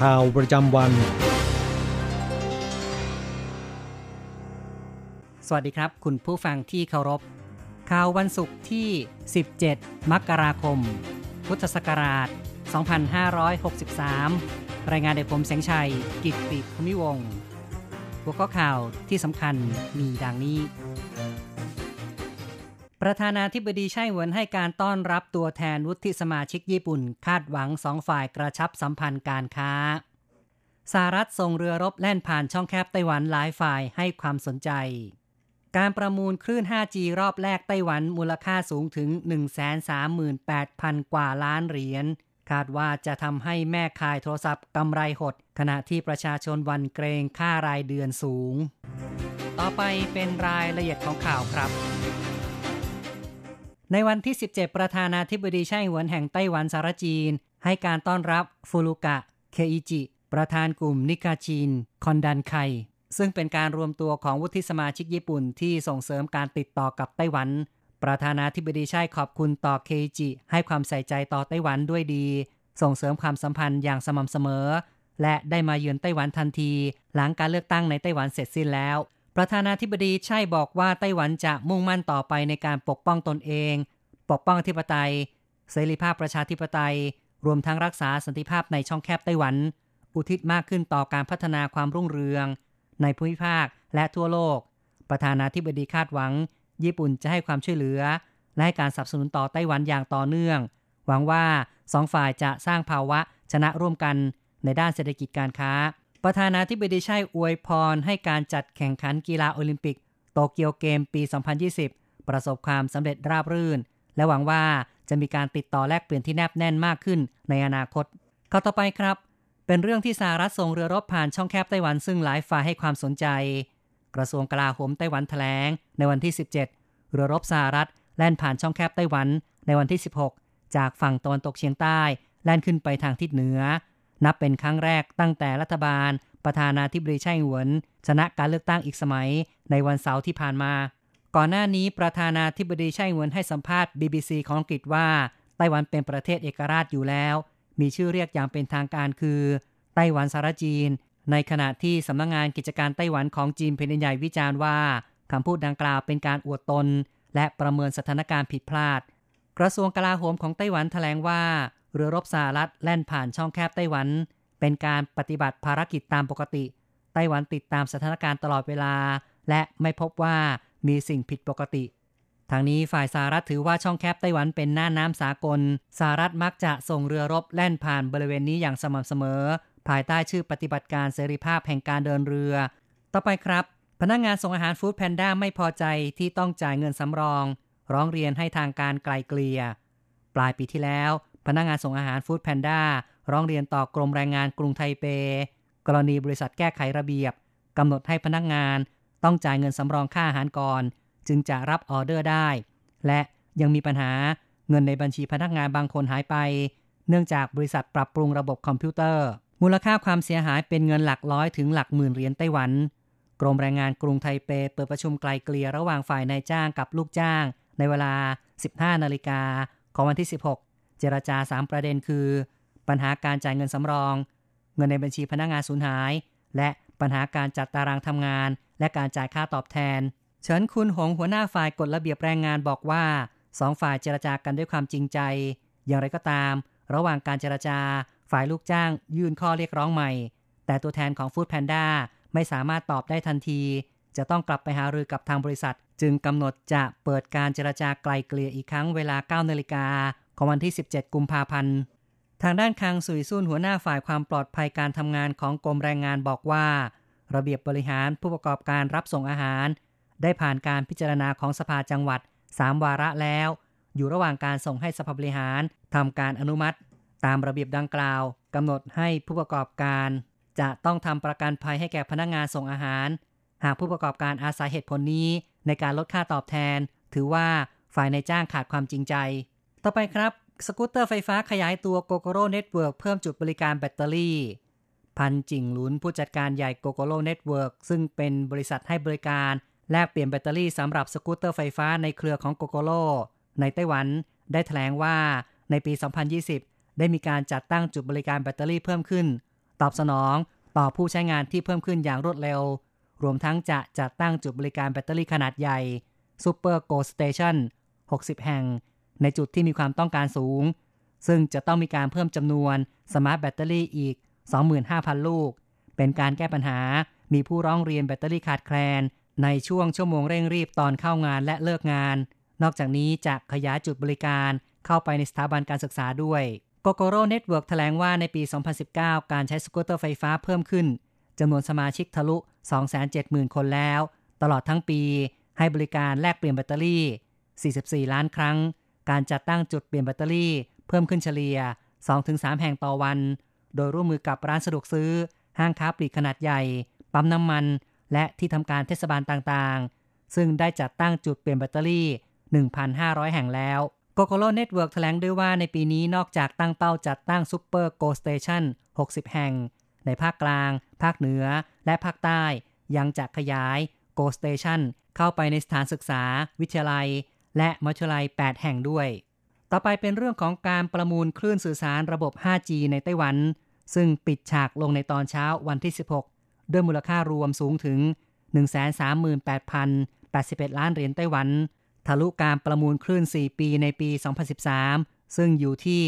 ข่าวประจำวัน สวัสดีครับ คุณผู้ฟังที่เคารพ ข่าววันศุกร์ที่ 17 มกราคม พุทธศักราช 2563 รายงานโดยผมแสงชัย กิตติภูมิวงศ์หัวข้อข่าวที่สำคัญมีดังนี้ ประธานาธิบดีไช่เหวินให้การต้อนรับตัวแทนวุฒิสมาชิกญี่ปุ่น คาดหวังสองฝ่ายกระชับสัมพันธ์การค้าสหรัฐส่งเรือรบแล่นผ่านช่องแคบไต้หวันหลายฝ่ายให้ความสนใจ การประมูลคลื่น 5G รอบแรกไต้หวันมูลค่าสูงถึง 138,000 กว่าล้านเหรียญ คาดว่าจะทำให้แม่ขายโทรศัพท์กำไรหด ขณะที่ประชาชนวันเกรงค่ารายเดือนสูง ต่อไปเป็นรายละเอียดของข่าวครับ ในวันที่ 17 ประธานาธิบดีไช่หวนแห่งไต้หวันสารจีน ให้การต้อนรับฟูรุกะ เคอิจิ ประธานกลุ่มนิกาจีน คอนดันไค ซึ่งเป็นการรวมตัวของวุฒิสมาชิกญี่ปุ่นที่ส่งเสริมการติดต่อกับไต้หวัน ประธานาธิบดีไช่ขอบคุณต่อเคอิจิ ให้ความใส่ใจต่อไต้หวันด้วยดี ส่งเสริมความสัมพันธ์อย่างสม่ำเสมอ และได้มาเยือนไต้หวันทันที หลังการเลือกตั้งในไต้หวันเสร็จสิ้นแล้ว ประธานาธิบดีใช่บอกว่าไต้หวันจะมุ่งมั่นต่อไปในการปกป้องตนเอง ปกป้องอธิปไตย เสรีภาพประชาธิปไตย รวมทั้งรักษาสันติภาพในช่องแคบไต้หวัน อุทิศมากขึ้นต่อการพัฒนาความรุ่งเรือง ในภูมิภาคและทั่วโลก ประธานาธิบดีคาดหวัง ญี่ปุ่นจะให้ความช่วยเหลือ และให้การสนับสนุนต่อไต้หวันอย่างต่อเนื่อง หวังว่าสองฝ่ายจะสร้างภาวะชนะร่วมกันในด้านเศรษฐกิจการค้า ประธานาธิบดีใช่อวยพรให้การจัดแข่งขันกีฬาโอลิมปิก โตเกียวเกมปี 2020 ประสบความสำเร็จราบรื่น และหวังว่าจะมีการติดต่อแลกเปลี่ยนที่แนบแน่นมากขึ้นในอนาคตข้อต่อไปครับ เป็นเรื่องที่สหรัฐส่งเรือรบผ่านช่องแคบไต้หวันซึ่งหลายฝ่ายให้ความสนใจ กระทรวงกลาโหมไต้หวันแถลง ในวันที่ 17 เรือรบสหรัฐแล่นผ่านช่องแคบไต้หวันในวันที่ 16 จากฝั่งตะวันตกเฉียงใต้แล่นขึ้นไปทางทิศเหนือ นับเป็นครั้งแรกตั้งแต่รัฐบาล ประธานาธิบดีไช่หวน ชนะการเลือกตั้งอีกสมัย ในวันเสาร์ที่ผ่านมา ก่อนหน้านี้ประธานาธิบดีไช่หวนให้สัมภาษณ์ BBC ของอังกฤษว่าไต้หวันเป็นประเทศเอกราชอยู่แล้ว มีชื่อเรียกอย่างเป็นทางการคือไต้หวันสารจีน ในขณะที่สำนักงงานกิจการไต้หวันของจีนแผ่นดินใหญ่วิจารณ์ว่าคำพูดดังกล่าวเป็นการอวดตน และประเมินสถานการณ์ผิดพลาด กระทรวงกลาโหมของไต้หวันแถลงว่า เรือรบสหรัฐแล่นผ่านช่องแคบไต้หวัน เป็นการปฏิบัติภารกิจตามปกติ ไต้หวันติดตามสถานการณ์ตลอดเวลา และไม่พบว่ามีสิ่งผิดปกติ ทางนี้ฝ่ายสหรัฐถือว่าช่องแคบไต้หวันเป็นหน้าน้ำสากลสหรัฐมักจะส่งเรือรบแล่นผ่านบริเวณนี้อย่างสม่ำเสมอ ภายใต้ชื่อปฏิบัติการเสรีภาพแห่งการเดินเรือ ต่อไปครับ พนักงานส่งอาหาร foodpanda ไม่พอใจที่ต้องจ่ายเงินสำรอง ร้องเรียนให้ทางการไกล่เกลี่ย ปลายปีที่แล้ว พนักงานส่งอาหาร foodpanda ร้องเรียนต่อกรมแรงงานกรุงไทเป กรณีบริษัทแก้ไขระเบียบกำหนดให้พนักงานต้องจ่ายเงินสำรองค่าอาหารก่อน จึงจะรับออเดอร์ได้ และยังมีปัญหาเงินในบัญชีพนักงานบางคนหายไป เนื่องจากบริษัทปรับปรุงระบบคอมพิวเตอร์ มูลค่าความเสียหายเป็นเงินหลักร้อยถึงหลักหมื่นเหรียญไต้หวัน กรมแรงงานกรุงไทเปเปิดประชุมไกลเกลี่ยระหว่างฝ่ายนายจ้างกับลูกจ้าง ในเวลา 15 นาฬิกาของวันที่ 16 เจรจา 3 ประเด็นคือ ปัญหาการจ่ายเงินสำรอง เงินในบัญชีพนักงานสูญหาย และปัญหาการจัดตารางทำงาน และการจ่ายค่าตอบแทน เฉินคุณหงหัวหน้าฝ่ายกฎระเบียบแรงงานบอกว่าสองฝ่ายเจรจากันด้วยความจริงใจ อย่างไรก็ตาม ระหว่างการเจรจา ฝ่ายลูกจ้าง ยื่นข้อเรียกร้องใหม่ แต่ตัวแทนของ Food Panda ไม่สามารถตอบได้ทันที จะต้องกลับไปหารือกับทางบริษัท จึงกำหนดจะเปิดการเจรจาไกลเกลี่ยอีกครั้งเวลา 9 นาฬิกา ของวันที่ 17 กุมภาพันธ์ ทางด้านคางสุยซุนหัวหน้าฝ่ายความปลอดภัยการทำงานของกรมแรงงานบอกว่า ระเบียบบริหารผู้ประกอบการรับส่งอาหาร ได้ผ่านการพิจารณาของสภาจังหวัด 3 วาระแล้ว อยู่ระหว่างการส่งให้สภาบริหารทำการอนุมัติ ตามระเบียบดังกล่าวกำหนดให้ผู้ประกอบการ จะต้องทำประกันภัยให้แก่พนักงานส่งอาหาร หากผู้ประกอบการอาศัยเหตุผลนี้ในการลดค่าตอบแทน ถือว่าฝ่ายในจ้างขาดความจริงใจ ต่อไปครับ สกูตเตอร์ไฟฟ้าขยายตัว GoGoRo Network เพิ่มจุดบริการแบตเตอรี่ พันจิงหลุนผู้จัดการใหญ่ GoGoRo Network ซึ่งเป็นบริษัทให้บริการ แลกเปลี่ยนแบตเตอรี่สำหรับสกูตเตอร์ไฟฟ้าในเครือของ Gogoro ในไต้หวันได้แถลงว่าในปี 2020 ได้มีการจัดตั้งจุดบริการแบตเตอรี่เพิ่มขึ้น ตอบสนองต่อผู้ใช้งานที่เพิ่มขึ้นอย่างรวดเร็ว รวมทั้งจะจัดตั้งจุดบริการแบตเตอรี่ขนาดใหญ่ Super Go Station 60 แห่ง ในจุดที่มีความต้องการสูง ซึ่งจะต้องมีการเพิ่มจำนวน smart แบตเตอรี่อีก 25,000 ลูก เป็นการแก้ปัญหา มีผู้ร้องเรียนแบตเตอรี่ขาดแคลน ในช่วงชั่วโมงเร่งรีบตอนเข้างานและเลิกงาน นอกจากนี้จะขยายจุดบริการเข้าไปในสถาบันการศึกษาด้วย g o g o r o Network แถลงว่าในปี 2019 การใช้สกูตเตอร์ไฟฟ้าเพิ่มขึ้นจำนวนสมาชิกทะลุ 270,000 คนแล้ว ตลอดทั้งปี ให้บริการแลกเปลี่ยนแบตเตอรี่ 44 ล้านครั้ง การจัดตั้งจุดเปลี่ยนแบตเตอรี่ เพิ่มขึ้นเฉลี่ย 2-3 แห่งต่อวัน โดยร่วมมือกับร้านสะดวกซื้อ ห้างค้าปลีกขนาดใหญ่ ปั๊มน้ำมัน และที่ทำการเทศบาลต่างๆ ซึ่งได้จัดตั้งจุดเปลี่ยนแบตเตอรี่ 1,500 แห่งแล้ว g o g o r o Network แถลงด้วยว่าในปีนี้นอกจากตั้งเป้าจัดตั้ง Super Go Station 60 แห่ง ในภาคกลาง ภาคเหนือ และภาคใต้ ยังจะขยาย Go Station เข้าไปในสถานศึกษา วิทยาลัย และมัธยลัย 8 แห่งด้วย ต่อไปเป็นเรื่องของการประมูลคลื่นสื่อสารระบบ 5G ในไต้หวัน ซึ่งปิดฉากลงในตอนเช้าวันที่ 16 ด้วยมูลค่ารวมสูงถึง 138,081 ล้านเหรียญไต้หวัน ทะลุการประมูลคลื่น 4 ปีในปี 2013 ซึ่งอยู่ที่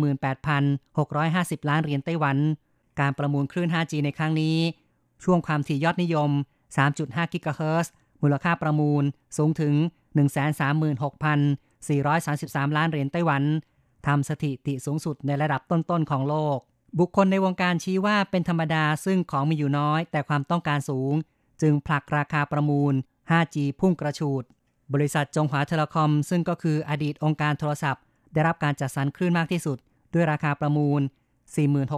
118,650 ล้านเหรียญไต้หวัน การประมูลคลื่น 5G ในครั้งนี้ ช่วงความถี่ยอดนิยม 3.5 กิกะเฮิรตซ์ มูลค่าประมูลสูงถึง 136,433 ล้านเหรียญไต้หวันทำสถิติสูงสุดในระดับต้นๆของโลก บุคคลในวงการชี้ว่าเป็นธรรมดาซึ่งของมีอยู่น้อย แต่ความต้องการสูง จึงผลักราคาประมูล 5G พุ่งกระฉูด บริษัทจงหวาเทเลคอม ซึ่งก็คืออดีตองค์การโทรศัพท์ ได้รับการจัดสรรคลื่นมากที่สุด ด้วยราคาประมูล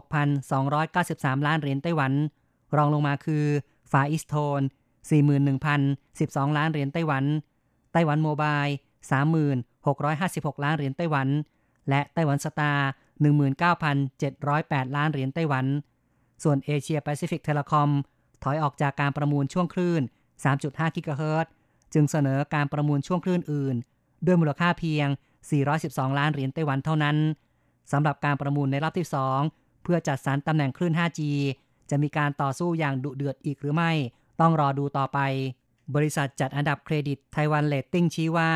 46,293 ล้านเหรียญไต้หวัน รองลงมาคือ Far EasTone 41,012 ล้านเหรียญไต้หวัน Taiwan Mobile 3,656 ล้านเหรียญไต้หวัน และ Taiwan Star 19,708 ล้านเหรียญไต้หวัน ส่วน Asia Pacific Telecom ถอยออกจากการประมูลช่วงคลื่น 3.5 กิกะเฮิรตซ์จึงเสนอการประมูลช่วงคลื่นอื่น ด้วยมูลค่าเพียง 412 ล้านเหรียญไต้หวันเท่านั้นสำหรับการประมูลในรอบที่ 2 เพื่อจัดสรรตำแหน่งคลื่น 5G จะมีการต่อสู้อย่างดุเดือดอีกหรือไม่ ต้องรอดูต่อไป บริษัทจัดอันดับเครดิต Taiwan Ratings ชี้ว่า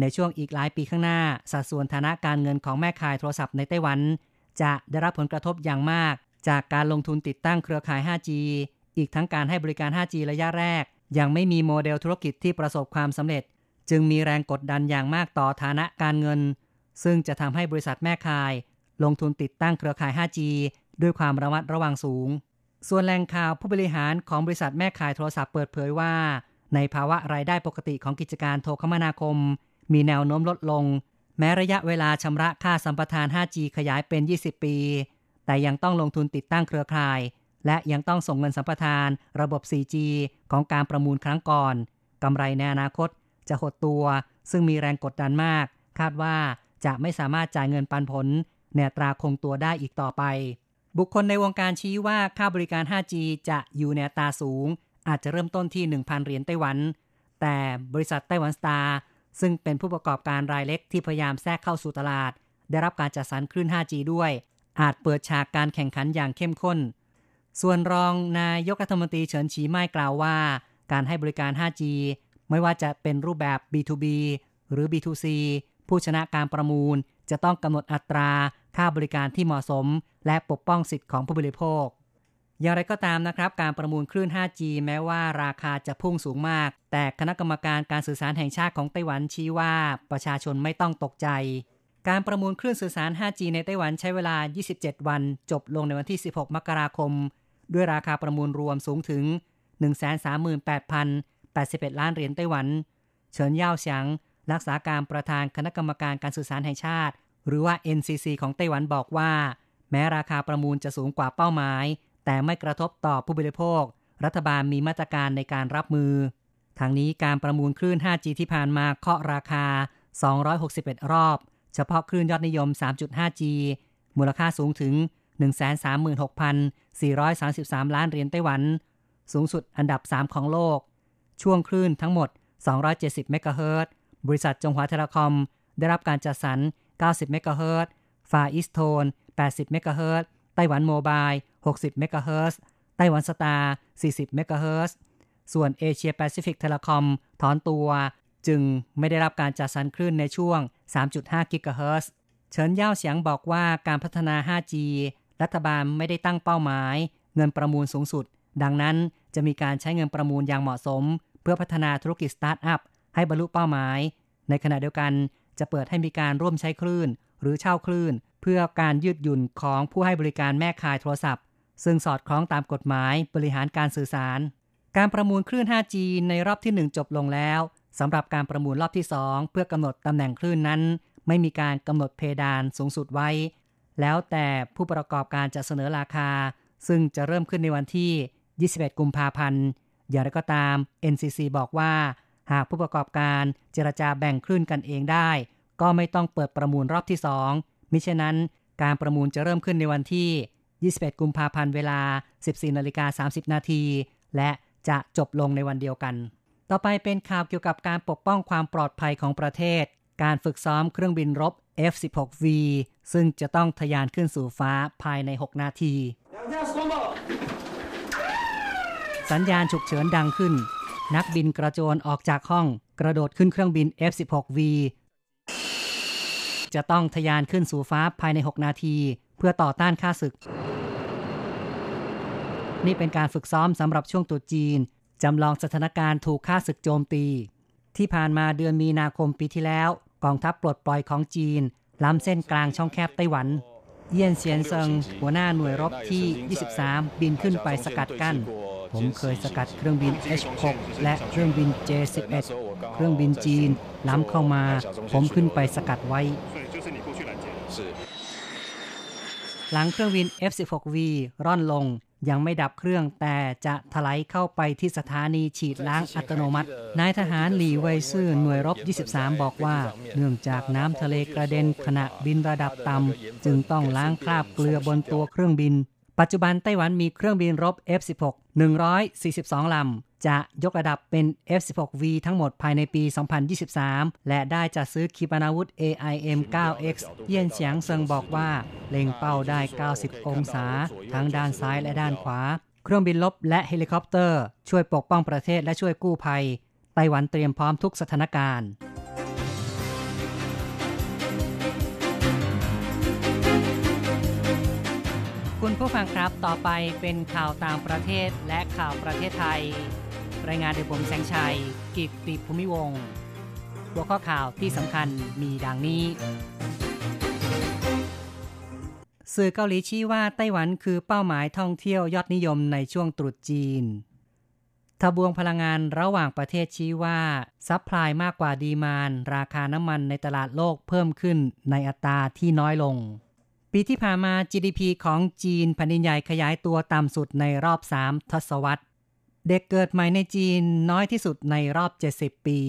ในช่วงอีกหลายปีข้างหน้า สัดส่วนฐานะการเงินของแม่ข่ายโทรศัพท์ในไต้หวัน จะได้รับผลกระทบอย่างมาก จากการลงทุนติดตั้งเครือข่าย 5G อีกทั้งการให้บริการ 5G ระยะแรก ยังไม่มีโมเดลธุรกิจที่ประสบความสำเร็จ จึงมีแรงกดดันอย่างมากต่อฐานะการเงิน ซึ่งจะทำให้บริษัทแม่ขาย ลงทุนติดตั้งเครือข่าย 5G ด้วยความระมัดระวังสูง ส่วนแหล่งข่าวผู้บริหารของบริษัทแม่ขายโทรศัพท์เปิดเผยว่า ในภาวะรายได้ปกติของกิจการโทรคมนาคม มีแนวโน้มลดลง แม้ระยะเวลาชำระค่าสัมปทาน 5G ขยายเป็น 20 ปี แต่ยังต้องลงทุนติดตั้งเครือข่าย และยังต้องส่งเงินสัมปทาน ระบบ 4G ของการประมูลครั้งก่อนกำไรในอนาคตจะหดตัว ซึ่งมีแรงกดดันมาก คาดว่าจะไม่สามารถจ่ายเงินปันผลในตราคงตัวได้อีกต่อไป บุคคลในวงการชี้ว่าค่าบริการ 5G จะอยู่ในตาสูง อาจจะเริ่มต้นที่ 1,000 เหรียญไต้หวัน แต่บริษัทไต้หวันสตาร์ซึ่งเป็นผู้ประกอบการรายเล็กที่พยายามแทรกเข้าสู่ตลาด ได้รับการจัดสรรคลื่น 5G ด้วย อาจเปิดฉากการแข่งขันอย่างเข้มข้น ส่วนรองนายกรัฐมนตรีเฉินฉีไม่กล่าวว่า การให้บริการ 5G ไม่ว่าจะเป็นรูปแบบ B2B หรือ B2C ผู้ชนะการประมูล จะต้องกำหนดอัตราค่าบริการที่เหมาะสม และปกป้องสิทธิของผู้บริโภค อย่างไรก็ตามนะครับ การประมูลคลื่น 5G แม้ว่าราคาจะพุ่งสูงมาก แต่คณะกรรมการการสื่อสารแห่งชาติของไต้หวันชี้ว่าประชาชนไม่ต้องตกใจ การประมูลคลื่นสื่อสาร 5G ในไต้หวันใช้เวลา 27 วัน จบลงในวันที่ 16 มกราคม ด้วยราคาประมูลรวมสูงถึง 138,081 ล้านเหรียญไต้หวัน เฉินย่าเฉียงรักษาการประธานคณะกรรมการการสื่อสารแห่งชาติ หรือว่า NCC ของไต้หวันบอกว่า แม้ราคาประมูลจะสูงกว่าเป้าหมาย แต่ไม่กระทบต่อผู้บริโภค รัฐบาลมีมาตรการในการรับมือ ทางนี้การประมูลคลื่น 5G ที่ผ่านมาเคาะราคา 261 รอบ เฉพาะคลื่นยอดนิยม 3.5G มูลค่าสูงถึง 136,433 ล้านเหรียญไต้หวัน สูงสุดอันดับ 3 ของโลก ช่วงคลื่นทั้งหมด 270 เมกะเฮิรตซ์บริษัทจงหวา Telecom ได้รับการจัดสรร 90 เมกะเฮิรตซ์ Far EasTone 80 เมกะเฮิรตซ์ Taiwan Mobile 60เมกะเฮิรตซ์Taiwan Star 40เมกะเฮิรตซ์ส่วน Asia Pacific Telecom ถอนตัว จึงไม่ได้รับการจัดสรรคลื่นในช่วง 3.5กิกะเฮิรตซ์เฉินย่าเสียงบอกว่าการพัฒนา 5G รัฐบาลไม่ได้ตั้งเป้าหมาย เงินประมูลสูงสุด ดังนั้นจะมีการใช้เงินประมูลอย่างเหมาะสม เพื่อพัฒนาธุรกิจสตาร์ทอัพให้บรรลุเป้าหมาย ในขณะเดียวกันจะเปิดให้มีการร่วมใช้คลื่น หรือเช่าคลื่น เพื่อการยืดหยุ่นของผู้ให้บริการแม่ข่ายโทรศัพท์ ซึ่งสอดคล้องตามกฎหมายบริหารการสื่อสาร การประมูลคลื่น 5G ในรอบที่ 1 จบลงแล้วสำหรับการประมูลรอบที่ 2 เพื่อกำหนดตำแหน่งคลื่นนั้น ไม่มีการกำหนดเพดานสูงสุดไว้ แล้วแต่ผู้ประกอบการจะเสนอราคา ซึ่งจะเริ่มขึ้นในวันที่ 21 กุมภาพันธ์อย่างไรก็ตาม NCC บอกว่า หากผู้ประกอบการเจรจาแบ่งคลื่นกันเองได้ ก็ไม่ต้องเปิดประมูลรอบที่ 2 มิฉะนั้นการประมูลจะเริ่มขึ้นในวันที่ 21 กุมภาพันธ์เวลา 14นาฬิกา30 นาที และจะจบลงในวันเดียวกัน ต่อไปเป็นข่าวเกี่ยวกับการปกป้องความปลอดภัยของประเทศ การฝึกซ้อมเครื่องบินรบ F-16V ซึ่งจะต้องทะยานขึ้นสู่ฟ้าภายใน 6 นาที สัญญาณฉุกเฉินดังขึ้น นักบินกระโจนออกจากห้องกระโดดขึ้นเครื่องบิน F-16V จะต้องทะยานขึ้นสู่ฟ้าภายใน 6 นาที เพื่อต่อต้านค่าศึก นี่เป็นการฝึกซ้อมสำหรับช่วงตุจีนจำลองสถานการณ์ถูกค่าศึกโจมตี ที่ผ่านมาเดือนมีนาคมปีที่แล้ว กองทัพปลดปล่อยของจีน ล้ำเส้นกลางช่องแคบไต้หวัน เยี่ยนเซียนเซิงหัวหน้าหน่วยรบที่ 23 บินขึ้นไปสกัดกั้น ผมเคยสกัดเครื่องบิน H6 และเครื่องบิน J11 เครื่องบินจีน ล้ำเข้ามา ผมขึ้นไปสกัดไว้หลังเครื่องบิน F16V ร่อนลง ยังไม่ดับเครื่องแต่จะถลายเข้าไปที่สถานีฉีดล้างอัตโนมัติ นายทหารหลีไวซื่อหน่วยรบ 23 บอกว่า เนื่องจากน้ำทะเลกระเด็นขณะบินระดับต่ำจึงต้องล้างคราบเกลือบนตัวเครื่องบิน ปัจจุบันไต้หวันมีเครื่องบินรบ F16 142 ลำ จะยกระดับเป็น F16V ทั้งหมดภายในปี 2023 และได้จัดซื้อขีปนาวุธ AIM-9X เยี่ยนเฉียงเซิงบอกว่า เล็งเป้าได้ 90 องศา ทั้งด้านซ้ายและด้านขวา เครื่องบินรบและเฮลิคอปเตอร์ ช่วยปกป้องประเทศและช่วยกู้ภัย ไต้หวันเตรียมพร้อมทุกสถานการณ์ ผู้ฟังครับ ต่อไปเป็นข่าวต่างประเทศและข่าวประเทศไทย รายงานโดยผมแสงชัย กิตติภูมิวงศ์ หัวข้อข่าวที่สำคัญมีดังนี้ สื่อเกาหลีชี้ว่าไต้หวันคือเป้าหมายท่องเที่ยวยอดนิยมในช่วงตรุษจีนทบวงพลังงานระหว่างประเทศชี้ว่า supply มากกว่า demand ราคาน้ำมันในตลาดโลกเพิ่มขึ้นในอัตราที่น้อยลง ปีที่ผ่านมา GDP ของจีนแผ่นดินใหญ่ขยายตัวต่ำสุดในรอบ 3 ทศวรรษ เด็กเกิดใหม่ในจีนน้อยที่สุดในรอบ 70 ปี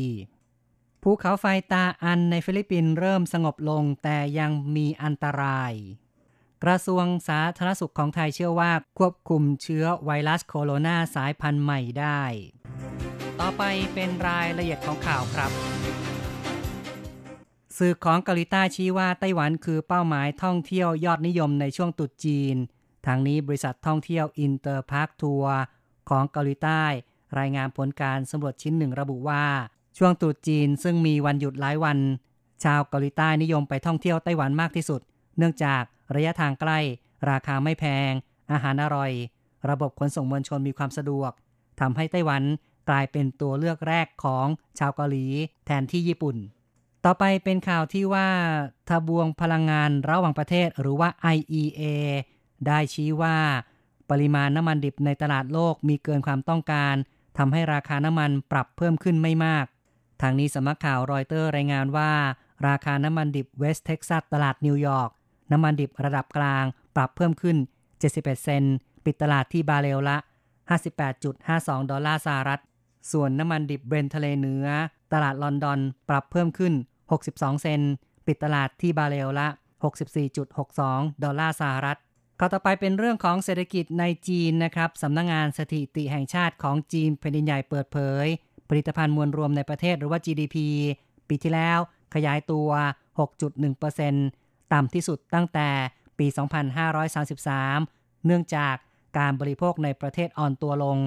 ภูเขาไฟตาอันในฟิลิปปินส์เริ่มสงบลงแต่ยังมีอันตราย กระทรวงสาธารณสุขของไทยเชื่อว่าควบคุมเชื้อไวรัสโคโรนาสายพันธุ์ใหม่ได้ ต่อไปเป็นรายละเอียดของข่าวครับ สื่อของเกาหลีใต้ชี้ว่าไต้หวันคือเป้าหมายท่องเที่ยวยอดนิยมในช่วงตรุษจีน ทางนี้บริษัทท่องเที่ยว Interpark Tour ของเกาหลีใต้ รายงานผลการสำรวจชิ้นหนึ่งระบุว่า ช่วงตรุษจีนซึ่งมีวันหยุดหลายวัน ชาวเกาหลีใต้นิยมไปท่องเที่ยวไต้หวันมากที่สุด เนื่องจากระยะทางใกล้ ราคาไม่แพง อาหารอร่อย ระบบขนส่งมวลชนมีความสะดวกทำให้ไต้หวันกลายเป็นตัวเลือกแรกของชาวเกาหลี แทนที่ญี่ปุ่น ต่อไปเป็นข่าวที่ว่าทบวงพลังงานระหว่างประเทศหรือว่า IEA ได้ชี้ว่า ปริมาณน้ำมันดิบในตลาดโลกมีเกินความต้องการทำให้ราคาน้ำมันปรับเพิ่มขึ้นไม่มาก ทางนี้สำนักข่าวรอยเตอร์รายงานว่า ราคาน้ำมันดิบเวสเท็กซัสตลาดนิวยอร์กน้ำมันดิบระดับกลางปรับเพิ่มขึ้น 71 เซนต์ปิดตลาดที่บาเรลละ 58.52 ดอลลาร์สหรัฐ ส่วนน้ำมันดิบเบรนทะเลเหนือ ตลาดลอนดอนปรับเพิ่มขึ้น 62 เซน ปิดตลาดที่บาเรลละ 64.62 ดอลลาร์สหรัฐข่าวต่อไปเป็นเรื่องของเศรษฐกิจในจีนนะครับสำนักงงานสถิติแห่งชาติของจีนแผ่นดินใหญ่เปิดเผย ผลิตภัณฑ์มวลรวมในประเทศหรือว่า GDP ปีที่แล้วขยายตัว 6.1%ต่ำที่สุดตั้งแต่ปี 2533 เนื่องจากการบริโภคในประเทศอ่อนตัวลง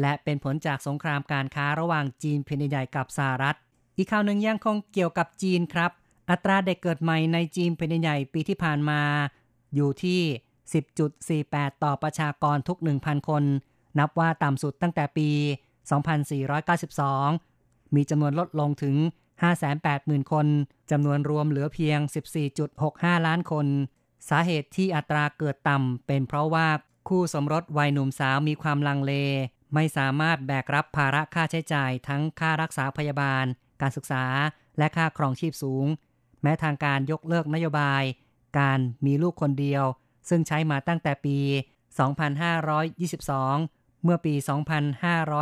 และเป็นผลจากสงครามการค้าระหว่างจีนแผ่นดินใหญ่กับสหรัฐ อีกข่าวหนึ่งยังคงเกี่ยวกับจีนครับ อัตราเด็กเกิดใหม่ในจีนแผ่นดินใหญ่ปีที่ผ่านมา อยู่ที่ 10.48 ต่อประชากรทุก 1,000 คน นับว่าต่ำสุดตั้งแต่ปี 2492 มีจำนวนลดลงถึง 580,000 คนจำนวนรวมเหลือเพียง 14.65 ล้านคน สาเหตุที่อัตราเกิดต่ำเป็นเพราะว่าคู่สมรสวัยหนุ่มสาวมีความลังเล ไม่สามารถแบกรับภาระค่าใช้จ่ายทั้งค่ารักษาพยาบาล การศึกษา และค่าครองชีพสูง แม้ทางการยกเลิกนโยบาย การมีลูกคนเดียว ซึ่งใช้มาตั้งแต่ปี 2522 เมื่อปี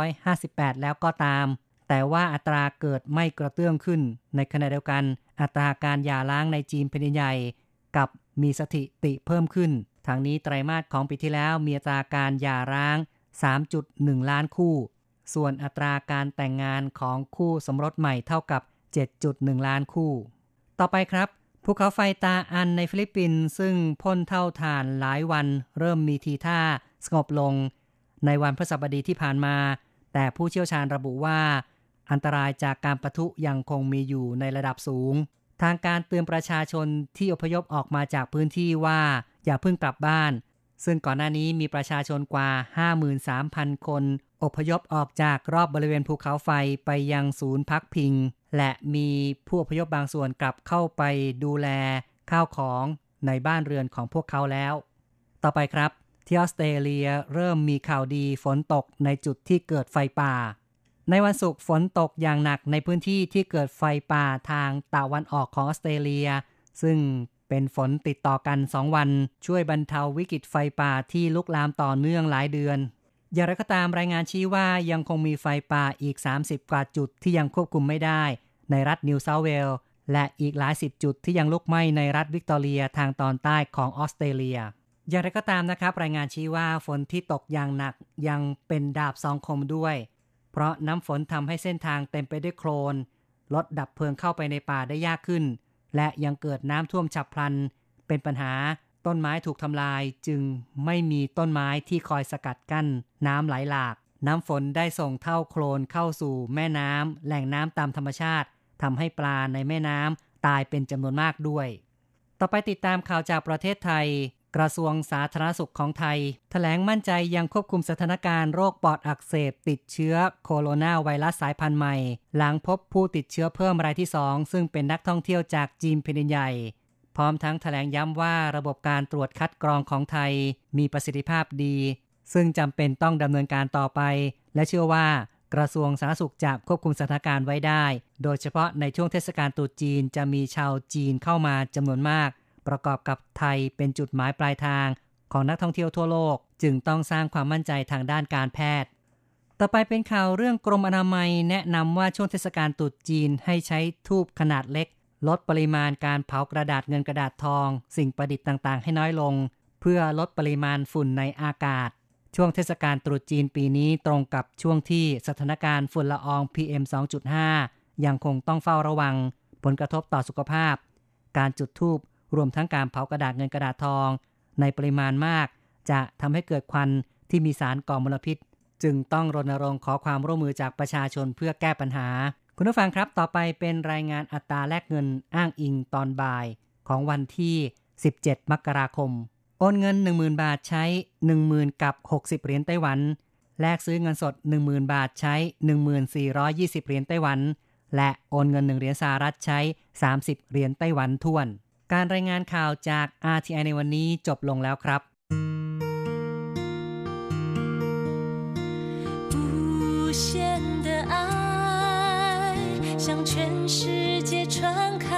2558 แล้วก็ตาม แต่ว่าอัตราเกิดไม่กระเตื้องขึ้น ในขณะเดียวกัน อัตราการหย่าร้างในจีนเป็นใหญ่ กับมีสถิติเพิ่มขึ้น ทางนี้ไตรมาสของปีที่แล้วมีอัตราการหย่าร้าง 3.1 ล้านคู่ ส่วนอัตราการแต่งงานของคู่สมรสใหม่เท่ากับ 7.1 ล้านคู่ ต่อไปครับภูเขาไฟตาอันในฟิลิปปินส์ซึ่งพ่นเท่าฐานหลายวันเริ่มมีทีท่าสงบลง ในวันพฤหัสบดีที่ผ่านมา แต่ผู้เชี่ยวชาญระบุว่า อันตรายจากการประทุยังคงมีอยู่ในระดับสูง ทางการเตือนประชาชนที่อพยพออกมาจากพื้นที่ว่า อย่าเพิ่งกลับบ้าน ซึ่งก่อนหน้านี้มีประชาชนกว่า 53,000 คน อพยพออกจากรอบบริเวณภูเขาไฟไปยังศูนย์พักพิง และมีผู้อพยพบางส่วนกลับเข้าไปดูแลข้าวของในบ้านเรือนของพวกเขาแล้ว ต่อไปครับ ที่ออสเตรเลียเริ่มมีข่าวดีฝนตกในจุดที่เกิดไฟป่า ในวันศุกร์ฝนตกอย่างหนักในพื้นที่ที่เกิดไฟป่าทางตะวันออกของออสเตรเลีย ซึ่ง เป็นฝนติดต่อกัน 2 วัน ช่วยบรรเทาวิกฤตไฟป่าที่ลุกลามต่อเนื่องหลายเดือน อย่างไรก็ตามรายงานชี้ว่ายังคงมีไฟป่าอีก 30 กว่าจุดที่ยังควบคุมไม่ได้ ในรัฐนิวเซาเวลและอีกหลายสิบจุดที่ยังลุกไหม้ในรัฐวิกตอเรียทางตอนใต้ของออสเตรเลีย อย่างไรก็ตามนะครับ รายงานชี้ว่าฝนที่ตกอย่างหนักยังเป็นดาบสองคมด้วย เพราะน้ำฝนทำให้เส้นทางเต็มไปด้วยโคลน รถดับเพลิงเข้าไปในป่าได้ยากขึ้น และยังเกิดน้ำท่วมฉับพลัน เป็นปัญหาต้นไม้ถูกทำลายจึงไม่มีต้นไม้ที่คอยสกัดกั้น น้ำไหลหลาก น้ำฝนได้ส่งเท่าโคลนเข้าสู่แม่น้ำแหล่งน้ำตามธรรมชาติทำให้ปลาในแม่น้ำตายเป็นจำนวนมากด้วย ต่อไปติดตามข่าวจากประเทศไทย กระทรวงสาธารณสุขของไทยถแถลงมั่นใจยังควบคุมสถานการณ์โรคปอดอักเสบติดเชื้อโคโรนาไวรัสสายพันธุ์ใหม่ หลังพบผู้ติดเชื้อเพิ่มรายที่ 2 ซึ่งเป็นนักท่องเที่ยวจากจีนแผ่นใหญ่ พร้อมทั้งถแถลงย้ำว่าระบบการตรวจคัดกรองของไทย มีประสิทธิภาพดี ซึ่งจำเป็นต้องดำเนินการต่อไป และเชื่อว่ากระทรวงสาธารณสุขจะควบคุมสถานการณ์ไว้ได้ โดยเฉพาะในช่วงเทศกาลตรุษจีนจะมีชาวจีนเข้ามาจำนวนมาก ประกอบกับไทยเป็นจุดหมายปลายทางของนักท่องเที่ยวทั่วโลก จึงต้องสร้างความมั่นใจทางด้านการแพทย์ ต่อไปเป็นข่าวเรื่องกรมอนามัยแนะนำว่าช่วงเทศกาลตรุษจีนให้ใช้ทูบขนาดเล็ก ลดปริมาณการเผากระดาษเงินกระดาษทอง สิ่งประดิษฐ์ต่างๆ ให้น้อยลง เพื่อลดปริมาณฝุ่นในอากาศ ช่วงเทศกาลตรุษจีนปีนี้ตรงกับช่วงที่สถานการณ์ฝุ่นละออง PM 2.5 ยังคงต้องเฝ้าระวัง ผลกระทบต่อสุขภาพ การจุดธูป รวมทั้งการเผากระดาษเงินกระดาษทอง ในปริมาณมาก จะทำให้เกิดควันที่มีสารก่อมลพิษ จึงต้องรณรงค์ขอความร่วมมือจากประชาชนเพื่อแก้ปัญหา คุณผู้ฟังครับต่อไปเป็นรายงานอัตราแลกเงินอ้างอิงตอนบ่ายของวันที่ 17 มกราคม โอนเงิน 10,000 บาทใช้ 10,000 กับ 60 เหรียญไต้หวัน แลกซื้อเงินสด 10,000 บาทใช้ 1420 เหรียญไต้หวัน และโอนเงิน 1 เหรียญสหรัฐใช้ 30 เหรียญไต้หวันท่วน การรายงานข่าวจาก RTI ในวันนี้จบลงแล้วครับ的爱向全世界传开，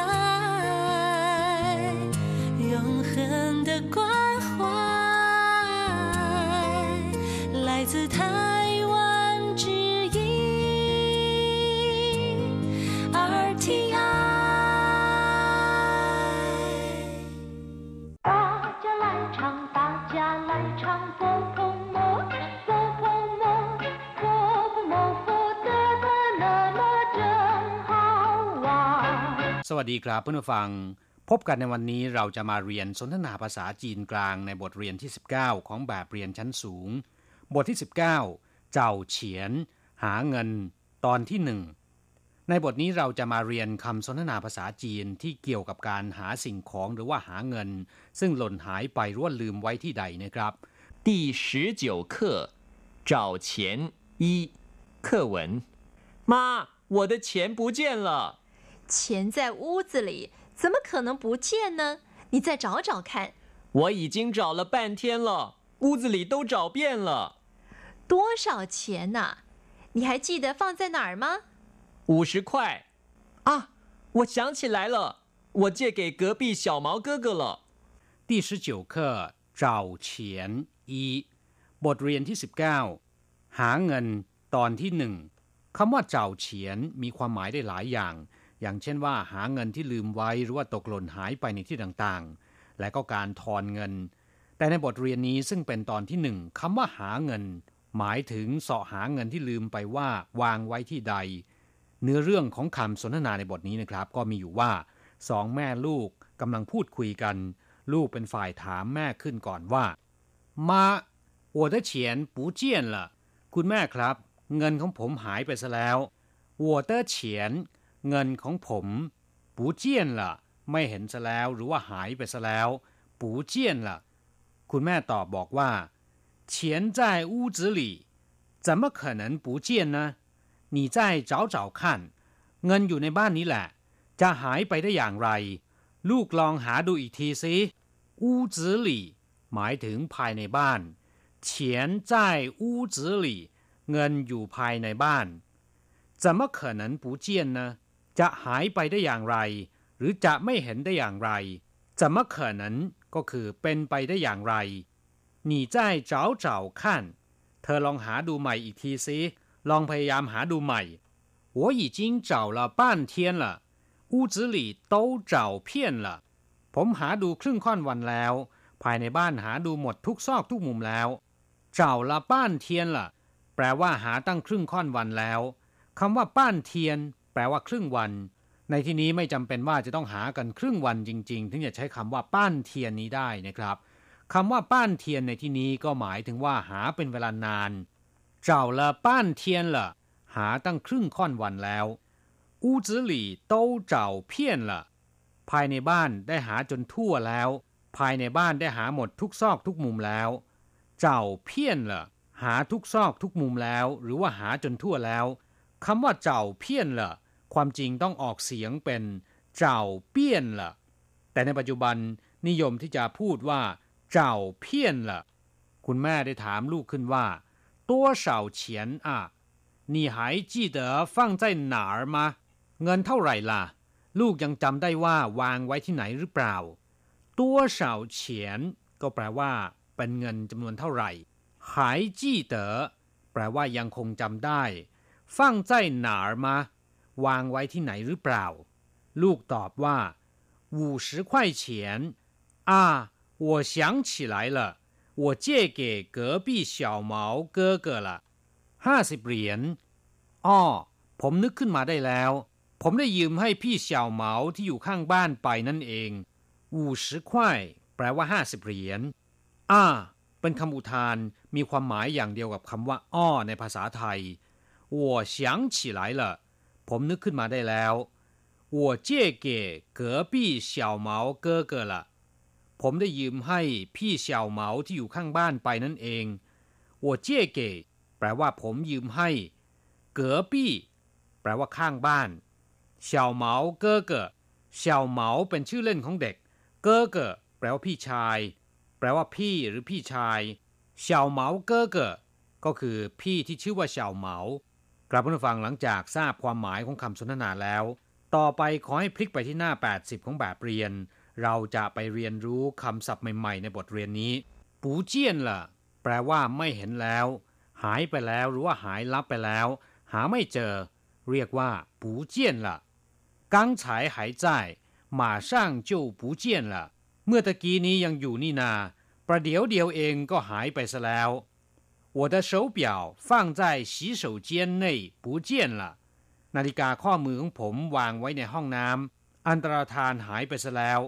永恒的关怀来自台 วัสดีครับเพื่อนผู้ฟัง พบกันในวันนี้เราจะมาเรียนสนทนาภาษาจีนกลางในบทเรียนที่ 19 ของแบบเรียนชั้นสูง บทที่ 19 เจ้าเฉียน หาเงิน ตอนที่หนึ่งในบทนี้เราจะมาเรียนคำสนทนาภาษาจีนที่เกี่ยวกับการหาสิ่งของหรือว่าหาเงิน ซึ่งหล่นหายไปหรือว่าลืมไว้ที่ใดนะครับ 第十九课找钱一课文。妈，我的钱不见了。 钱在屋子里，怎么可能不见呢？你再找找看，我已经找了半天了，屋子里都找遍了。多少钱呐、你还记得放在哪儿吗？五十块。啊，我想起来了，我借给隔壁小毛哥哥了。第十九课เจ้าเฉียนอีบทเรียนที่ 19 หาเงิน ตอนที่หนึ่งคำว่าเจ้าเฉียนมีความหมายได้หลายอย่าง อย่างเช่นว่า หาเงินที่ลืมไว้หรือว่าตกหล่นหายไปในที่ต่างๆ และก็การทอนเงิน แต่ในบทเรียนนี้ซึ่งเป็นตอนที่หนึ่งคำว่าหาเงิน หมายถึงเสาะหาเงินที่ลืมไปว่าวางไว้ที่ใด เนื้อเรื่องของคำสนทนาในบทนี้นะครับ ก็มีอยู่ว่าสองแม่ลูกกำลังพูดคุยกัน ลูกเป็นฝ่ายถามแม่ขึ้นก่อนว่ามา我的钱不见了คุณแม่ครับ เงินของผมหายไปซะแล้ว我的钱 เงินของผม不见了ไม่เห็นซะแล้วหรือว่าหายไปซะแล้ว不见了คุณแม่ตอบบอกว่า钱在屋子里怎么可能不见呢你再找找看เงินอยู่ในบ้านนี้แหละ จะหายไปได้อย่างไร ลูกลองหาดูอีกทีสิ屋子里หมายถึงภายในบ้าน钱在屋子里เงินอยู่ภายในบ้าน怎么可能不见呢 จะหายไปได้อย่างไร หรือจะไม่เห็นได้อย่างไร怎么可能ก็คือเป็นไปได้อย่างไร你再找找看เธอลองหาดูใหม่อีกทีสิลองพยายามหาดูใหม่我已经找了半天了屋子里都找遍了ผมหาดูครึ่งค่อนวันแล้ว ภายในบ้านหาดูหมดทุกซอกทุกมุมแล้วเจ้าละป้านเทียนล่ะ แปลว่าหาตั้งครึ่งค่อนวันแล้วคำว่าป้านเทียน แปลว่าครึ่งวัน ในที่นี้ไม่จำเป็นว่าจะต้องหากันครึ่งวันจริง ๆ ถึงจะใช้คำว่าป้านเทียนนี้ได้นะครับคำว่าป้านเทียนในที่นี้ก็หมายถึงว่าหาเป็นเวลานาน เจ้าละป้านเทียนละหาตั้งครึ่งค่อนวันแล้วอูจือหลี่โต้เจ้าเพี้ยนละภายในบ้านได้หาจนทั่วแล้ว ภายในบ้านได้หาหมดทุกซอกทุกมุมแล้ว เจ้าเพี้ยนละหาทุกซอกทุกมุมแล้ว หรือว่าหาจนทั่วแล้วคำว่าเจ้าเพี้ยนละ ความจริงต้องออกเสียงเป็น เจ้าเปี้ยนละแต่ในปัจจุบันนิยมที่จะพูดว่า เจ้าเพี้ยนละคุณแม่ได้ถามลูกขึ้นว่า多少钱啊你还记得放在哪儿吗เงินเท่าไหร่ล่ะ ลูกยังจำได้ว่าวางไว้ที่ไหนหรือเปล่า多少钱ก็แปลว่า เป็นเงินจำนวนเท่าไหร่还记得แปลว่ายังคงจำได้放在哪儿吗 วางไว้ที่ไหนหรือเปล่า ลูกตอบว่า五十块钱啊我想起来了我借给隔壁小毛哥哥了ห้าสิบเหรียญอ้อผมนึกขึ้นมาได้แล้ว ผมได้ยืมให้พี่เสี่ยวเหมาที่อยู่ข้างบ้านไปนั่นเองอูสิควายแปลว่าห้าสิบเหรียญอ้า เป็นคำอุทานมีความหมายอย่างเดียวกับคำว่า อ้อ ในภาษาไทย我想起来了 ผ ผมนึกขึ้นมาได้แล้ว我借给隔壁小毛哥哥了ผมได้ยืมให้พี่เสี่ยวเหมาที่อยู่ข้างบ้านไปนั่นเอง我借给แปลว่าผมยืมให้เก๋อปี้แปลว่าข้างบ้านเสี่ยวเหมาเก้อเก๋อเสี่ยวเหมาเป็นชื่อเล่นของเด็ก เก้อเก๋อแปลว่าพี่ชาย แปลว่าพี่หรือพี่ชายเสี่ยวเหมาเก้อเก๋อก็คือพี่ที่ชื่อว่าเสี่ยวเหมา ครับผู้ฟังหลังจากทราบความหมายของคำสนทนาแล้ว ต่อไปขอให้พลิกไปที่หน้า 80 ของแบบเรียน เราจะไปเรียนรู้คำศัพท์ใหม่ๆ ในบทเรียนนี้ปูเจียนล่ะ แปลว่าไม่เห็นแล้ว หายไปแล้วหรือว่าหายลับไปแล้ว หาไม่เจอ เรียกว่าปูเจียนล่ะกังไช่างจู่ปูเจียเมื่อตะกี้นี้ยังอยู่นี่นา ประเดี๋ยวเดียวเองก็หายไปซะแล้ว 我的手表放在洗手间内不见了นาฬิกาข้อมือของผมวางไว้ในห้องน้ำอันตรธานหายไปซะแล้ว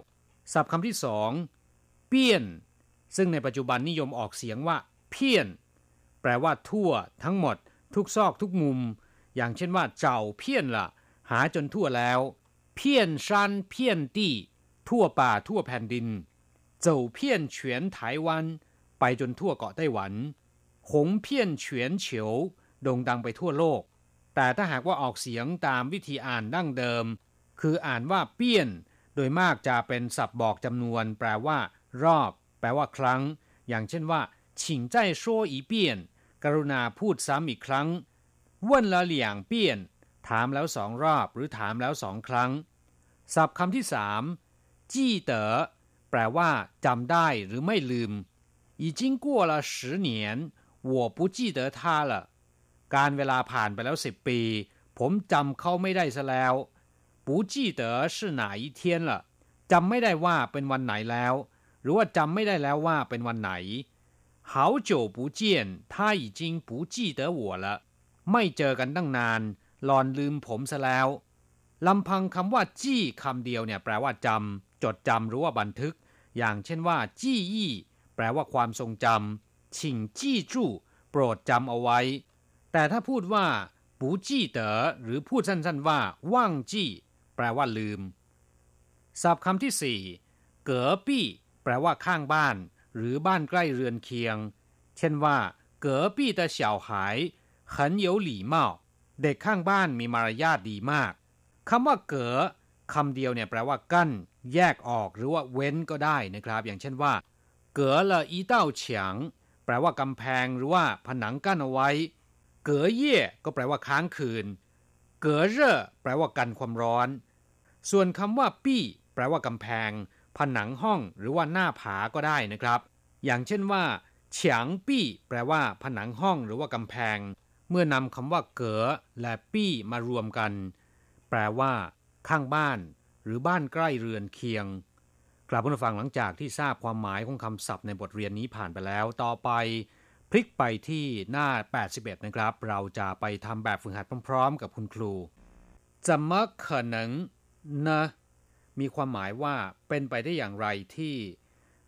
ศัพท์คำที่สองเปี้ยน ซึ่งในปัจจุบันนิยมออกเสียงว่า เพี้ยน แปลว่าทั่ว ทั้งหมด ทุกซอกทุกมุม อย่างเช่นว่า เจ้าเพี้ยนละหาจนทั่วแล้ว เพี้ยนชันเพี้ยนตี้ทั่วป่าทั่วแผ่นดินเจ้าเพี้ยนเฉียนไต้หวัน ไปจนทั่วเกาะไต้หวัน หงเพี้ยนเฉียนเฉียวโด่งดังไปทั่วโลก แต่ถ้าหากว่าออกเสียงตามวิธีอ่านดั้งเดิม คืออ่านว่าเปี้ยน โดยมากจะเป็นศัพท์บอกจำนวน แปลว่า รอบ แปลว่าครั้ง อย่างเช่นว่า请再说一遍กรุณาพูดซ้ำอีกครั้ง问了两遍ถามแล้วสองรอบ หรือถามแล้วสองครั้ง ศัพท์คำที่สามจี้เต๋อแปลว่าจำได้หรือไม่ลืม已经过了十年 我不记得他了การเวลาผ่านไปแล้วสิบปี ผมจำเขาไม่ได้ซะแล้ว不记得是哪一天了จำไม่ได้ว่าเป็นวันไหนแล้ว หรือว่าจำไม่ได้แล้วว่าเป็นวันไหน好久不见他已经不记得我了ไม่เจอกันตั้งนานหลอนลืมผมซะแล้วลำพังคำว่าจี้คำเดียวเนี่ยแปลว่าจำจดจำหรือว่าบันทึก อย่างเช่นว่าจี้ยี่แปลว่าความทรงจ ฉิงจี้จู้โปรดจำเอาไว้ แต่ถ้าพูดว่าปูจี้เต๋อหรือพูดสั้นๆว่า ว่างจี้ แปลว่าลืมศัพท์คำที่สี่เก๋อปี้แปลว่าข้างบ้าน หรือบ้านใกล้เรือนเคียง เช่นว่า เก๋อปี้แต่เฉาหายขันเเเด็กข้างบ้านมีมารยาทดีมากคำว่าเก๋อคำเดียวเนี่ยแปลว่ากั้น แยกออกหรือว่าเว้นก็ได้นะครับ อย่างเช่นว่า เก๋อละอีเต้าเฉียง แปลว่ากำแพงหรือว่าผนังกั้นเอาไว้ เก๋อเย่ก็แปลว่าค้างคืน เก๋อเร่อแปลว่ากันความร้อน ส่วนคำว่า ปี้ แปลว่ากำแพง ผนังห้องหรือว่าหน้าผาก็ได้นะครับ อย่างเช่นว่าเฉียงปี้ แปลว่า ผนังห้องหรือว่ากำแพง เมื่อนำคำว่า เก๋อและปี้มารวมกัน แปลว่า ข้างบ้าน หรือบ้านใกล้เรือนเคียง กลับผู้ฟังหลังจากที่ทราบความหมายของคำศัพท์ในบทเรียนนี้ผ่านไปแล้ว ต่อไปพลิกไปที่หน้า 81 นะครับ เราจะไปทำแบบฝึกหัดพร้อม ๆ กับคุณครูจะมะขนังนะมีความหมายว่าเป็นไปได้อย่างไรที่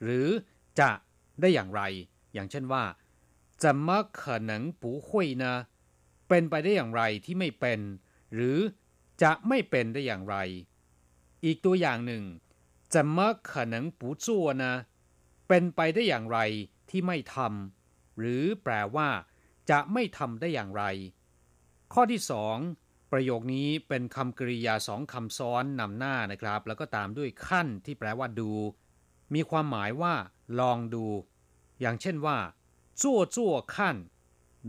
หรือจะได้อย่างไร อย่างเช่นว่าจะมะขนังปูหุยนะเป็นไปได้อย่างไรที่ไม่เป็น หรือจะไม่เป็นได้อย่างไร อีกตัวอย่างหนึ่ง 怎么可能不做呢เป็นไปได้อย่างไรที่ไม่ทำหรือแปลว่า จะไม่ทำได้อย่างไร ข้อที่สองประโยคนี้เป็นคำกริยาสองคำซ้อนนำหน้านะครับ แล้วก็ตามด้วยขั้นที่แปลว่าดู มีความหมายว่า ลองดู อย่างเช่นว่าจั่วจั่วขั้น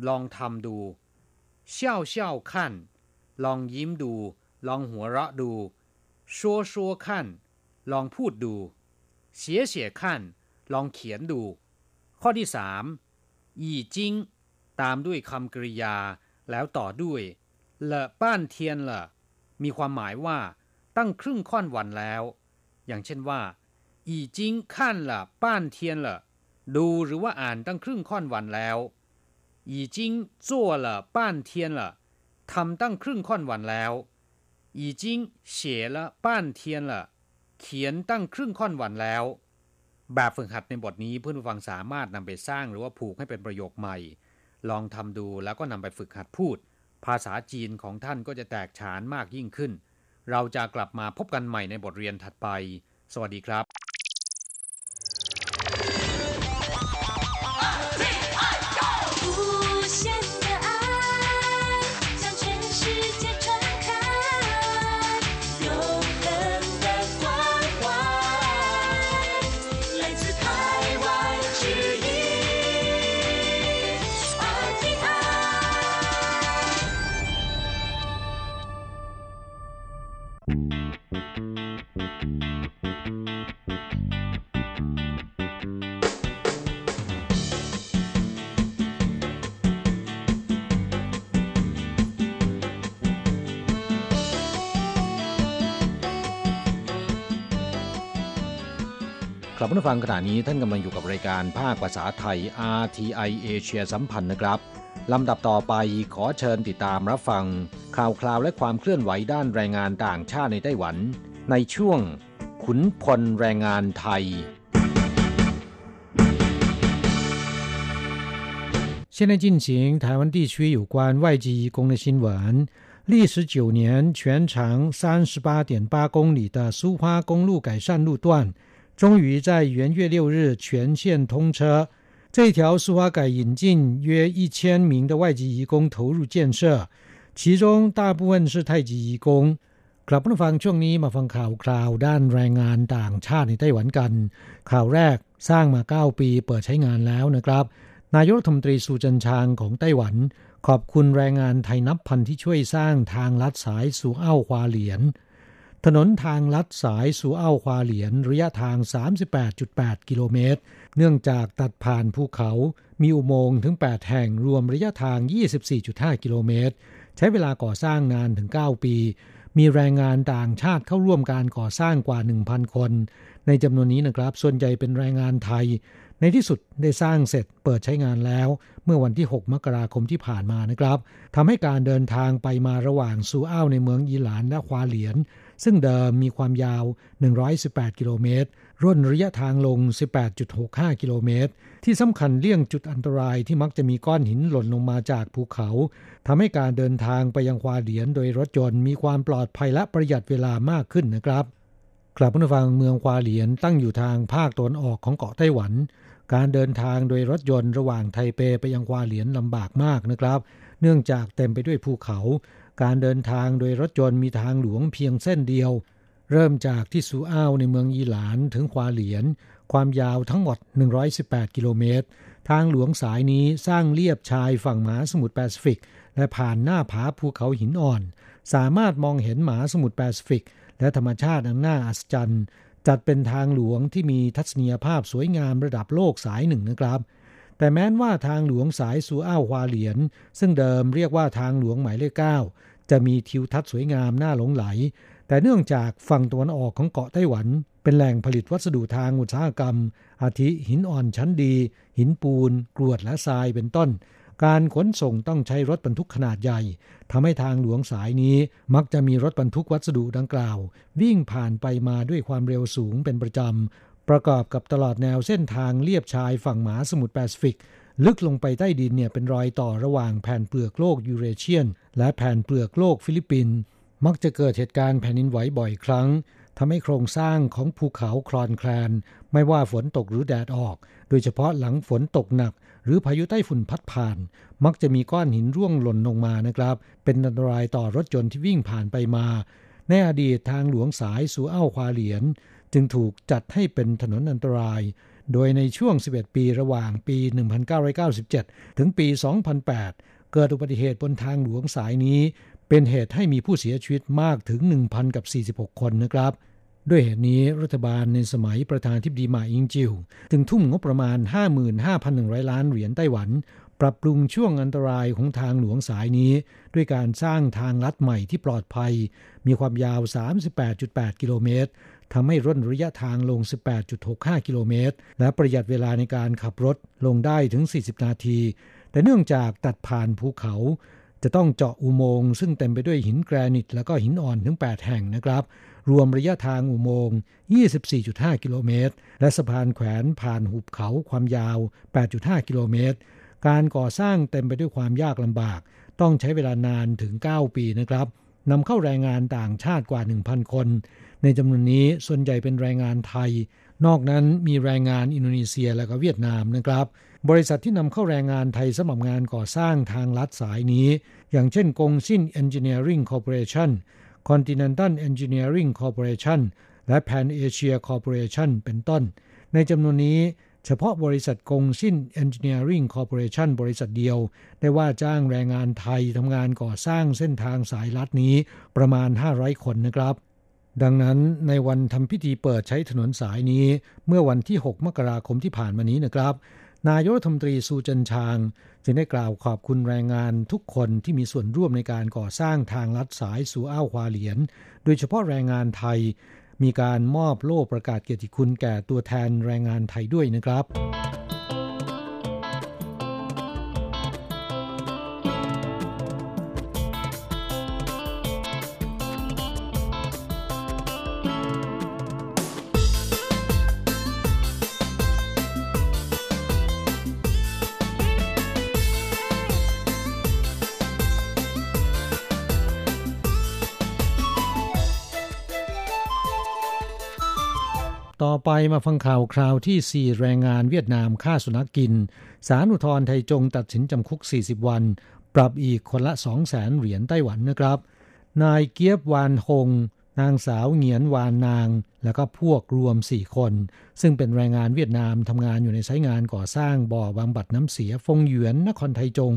ลองทำดูเช่าเช่าขั้นลองยิ้มดู ลองหัวเราะดูชัวชัวขั้น ลองพูดดู เสียเสียขั้น ลองเขียนดู ข้อที่สามยี่จิงตามด้วยคำกริยา แล้วต่อด้วยเละป้านเทียนเละมีความหมายว่าตั้งครึ่งค่อนวันแล้ว อย่างเช่นว่าอีจิงขั้นละป้านเทียนละดูหรือว่าอ่านตั้งครึ่งค่อนวันแล้วอีจิงจั่วละป้านเทียนละทำตั้งครึ่งค่อนวันแล้วอีจิงเสียละป้านเทียนละ ขียนตั้งครึ่งค่อนวันแล้ว แบบฝึกหัดในบทนี้เพื่อนผู้ฟังสามารถนำไปสร้างหรือว่าผูกให้เป็นประโยคใหม่ ลองทำดูแล้วก็นำไปฝึกหัดพูด ภาษาจีนของท่านก็จะแตกฉานมากยิ่งขึ้น เราจะกลับมาพบกันใหม่ในบทเรียนถัดไป สวัสดีครับ รับผู้ฟังขณะนี้ท่านกำลังอยู่กับรายการภาคภาษาไทย RTI เอเชียสัมพันธ์นะครับลำดับต่อไปขอเชิญติดตามรับฟัง ข่าวคราวและความเคลื่อนไหวด้านแรงงานต่างชาติในไต้หวัน ในช่วง ขุนพลแรงงานไทย现在进行台湾地区有关外籍移工的新闻。历时九年、全长三十八点八公里的苏花公路改善路段， 终于在元月六日全线通车。这条苏花改引进约一千名的外籍移工投入建设，其中大部分是泰籍移工。กลับมาฟังช่วงนี้มาฟังข่าวคราวด้านแรงงานต่างชาติในไต้หวันกัน ข่าวแรกสร้างมา 9 ปีเปิดใช้งานแล้วนะครับ นายกรัฐมนตรีสุจันชางของไต้หวัน ขอบคุณแรงงานไทยนับพันที่ช่วยสร้างทางลัดสายสู่เอ้าควาเหลียน ถนนทางลัดสายสูเอ้าควาเหลียนระยะทาง 38.8 กิโลเมตร เนื่องจากตัดผ่านภูเขา มีอุโมงค์ถึง 8 แห่งรวมระยะทาง 24.5 กิโลเมตร ใช้เวลาก่อสร้างนานถึง 9 ปี มีแรงงานต่างชาติเข้าร่วมการก่อสร้างกว่า 1,000 คน ในจำนวนนี้นะครับ ส่วนใหญ่เป็นแรงงานไทย ในที่สุดได้สร้างเสร็จเปิดใช้งานแล้ว เมื่อวันที่ 6 มกราคมที่ผ่านมานะครับทำให้การเดินทางไปมาระหว่างซูอ้าวในเมืองอีหลานและควาเหลียน ซึ่งเดิมมีความยาว 118 กิโลเมตร ร่นระยะทางลง 18.65 กิโลเมตร ที่สำคัญเลี่ยงจุดอันตรายที่มักจะมีก้อนหินหล่นลงมาจากภูเขาทำให้การเดินทางไปยังควาเหลียนโดยรถยนต์มีความปลอดภัยและประหยัดเวลามากขึ้นนะครับกลับมาฟังเมืองควาเหลียนตั้งอยู่ทางภาคตะวันออกของเกาะไต้หวัน การเดินทางโดยรถยนต์ระหว่างไทเปไปยังควาเหลียนลำบากมากนะครับ เนื่องจากเต็มไปด้วยภูเขา การเดินทางโดยรถยนต์มีทางหลวงเพียงเส้นเดียว เริ่มจากที่ซูอ้าวในเมืองอีหลานถึงควาเหลียน ความยาวทั้งหมด 118 กิโลเมตร ทางหลวงสายนี้สร้างเลียบชายฝั่งมหาสมุทรแปซิฟิก และผ่านหน้าผาภูเขาหินอ่อน สามารถมองเห็นมหาสมุทรแปซิฟิก และธรรมชาติอันน่าอัศจรรย์จัดเป็นทางหลวงที่มีทัศนียภาพสวยงามระดับโลกสายหนึ่งนะครับแต่แม้นว่าทางหลวงสายซูอ้าวควาเหลียน ซึ่งเดิมเรียกว่าทางหลวงหมายเลขเก้า จะมีทิวทัศน์สวยงามน่าหลงไหล แต่เนื่องจากฝั่งตะวันออกของเกาะไต้หวัน เป็นแหล่งผลิตวัสดุทางอุตสาหกรรม อาทิหินอ่อนชั้นดี หินปูน กรวดและทรายเป็นต้น การขนส่งต้องใช้รถบรรทุกขนาดใหญ่ทำให้ทางหลวงสายนี้มักจะมีรถบรรทุกวัสดุดังกล่าว วิ่งผ่านไปมาด้วยความเร็วสูงเป็นประจประกอบกับตลอดแนวเส้นทางเลียบชายฝั่งมหาสมุทรแปซิฟิก ลึกลงไปใต้ดินเนี่ยเป็นรอยต่อระหว่างแผ่นเปลือกโลกยูเรเชียน และแผ่นเปลือกโลกฟิลิปปินส์มักจะเกิดเหตุการณ์แผ่นดินไหวบ่อยครั้งทำให้โครงสร้างของภูเขาคลอนแคลน ไม่ว่าฝนตกหรือแดดออก โดยเฉพาะหลังฝนตกหนัก หรือพายุไต้ฝุ่นพัดผ่าน มักจะมีก้อนหินร่วงหล่นลงมานะครับ เป็นอันตรายต่อรถยนต์ที่วิ่งผ่านไปมา ในอดีตทางหลวงสายสูเอ้าควาเหลียน จึงถูกจัดให้เป็นถนนอันตราย โดยในช่วง 11 ปีระหว่างปี 1997 ถึงปี 2008 เกิดอุบัติเหตุบนทางหลวงสายนี้ เป็นเหตุให้มีผู้เสียชีวิตมากถึง 1,000 กับ 46 คนนะครับ ด้วยเหตุนี้รัฐบาลในสมัยประธานทิบดีมาอิงจิวจึงทุ่มงบประมาณ 55,100 ล้านเหรียญไต้หวัน ปรับปรุงช่วงอันตรายของทางหลวงสายนี้ ด้วยการสร้างทางลัดใหม่ที่ปลอดภัย มีความยาว 38.8 กิโลเมตร ทำให้ร่นระยะทางลง 18.65 กิโลเมตร และประหยัดเวลาในการขับรถลงได้ถึง 40 นาที แต่เนื่องจากตัดผ่านภูเขา จะต้องเจาะอุโมงค์ซึ่งเต็มไปด้วยหินแกรนิต และก็หินอ่อนถึง 8 แห่งนะครับ รวมระยะทางอุโมงค์ 24.5 กิโลเมตร และสะพานแขวนผ่านหุบเขาความยาว 8.5 กิโลเมตร การก่อสร้างเต็มไปด้วยความยากลำบาก ต้องใช้เวลานานถึง 9 ปีนะครับนำเข้าแรงงานต่างชาติกว่า 1,000 คน ในจำนวนนี้ส่วนใหญ่เป็นแรงงานไทย นอกนั้นมีแรงงานอินโดนีเซียและก็เวียดนามนะครับ บริษัทที่นำเข้าแรงงานไทยสำหรับงานก่อสร้างทางลัดสายนี้ อย่างเช่นกงซิน Engineering Corporation Continental Engineering Corporation และ Pan Asia Corporation เป็นต้น ในจำนวนนี้เฉพาะบริษัทกงซิน Engineering Corporation บริษัทเดียว ได้ว่าจ้างแรงงานไทยทำงานก่อสร้างเส้นทางสายลัดนี้ประมาณ 500 คนนะครับ ดังนั้นในวันทำพิธีเปิดใช้ถนนสายนี้ เมื่อวันที่ 6 มกราคมที่ผ่านมานี้นะครับ นายกรัฐมนตรีซูจันชาง จึงได้กล่าวขอบคุณแรงงานทุกคนที่มีส่วนร่วมในการก่อสร้างทางลัดสายสู่อ้าวควาเหลียน โดยเฉพาะแรงงานไทย มีการมอบโล่ประกาศเกียรติคุณแก่ตัวแทนแรงงานไทยด้วยนะครับ ไปมาฟังข่าวคราวที่ 4 แรงงานเวียดนามฆ่าสุนัขกิน สารอุทธรไทยจงตัดสินจำคุก 40 วัน ปรับอีกคนละ 200,000 เหรียญไต้หวันนะครับ นายเกียบวานฮงนางสาวเหงียนวานนาง แล้วก็พวกรวม 4 คน ซึ่งเป็นแรงงานเวียดนามทำงานอยู่ในไซต์งานก่อสร้างบ่อบำบัดน้ำเสียฟงหยวนนครไทยจง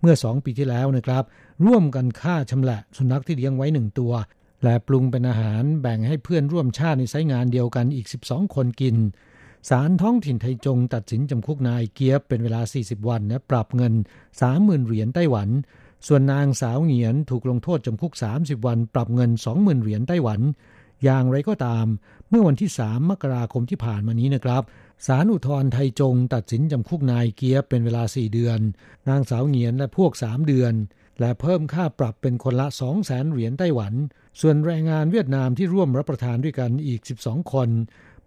เมื่อ 2 ปีที่แล้วนะครับ ร่วมกันฆ่าชำละสุนัขที่เลี้ยงไว้หนึ่งตัว และปรุงเป็นอาหารแบ่งให้เพื่อนร่วมชาติในไซงานเดียวกันอีก 12 คนกินศาลท้องถิ่นไทจงตัดสินจำคุกนายเกียบเป็นเวลา 40 วันและปรับเงิน 30,000 เหรียญไต้หวัน ส่วนนางสาวเหงียนถูกลงโทษจำคุก 30 วัน ปรับเงิน 20,000 เหรียญไต้หวัน อย่างไรก็ตาม เมื่อวันที่ 3 มกราคมที่ผ่านมานี้นะครับศาลอุทธรณ์ไทจงตัดสินจำคุกนายเกียบเป็นเวลา 4 เดือน นางสาวเหงียนและพวก 3 เดือน และเพิ่มค่าปรับเป็นคนละ 200,000เหรียญไต้หวัน ส่วนแรงงานเวียดนามที่ร่วมรับประทานด้วยกันอีก 12 คน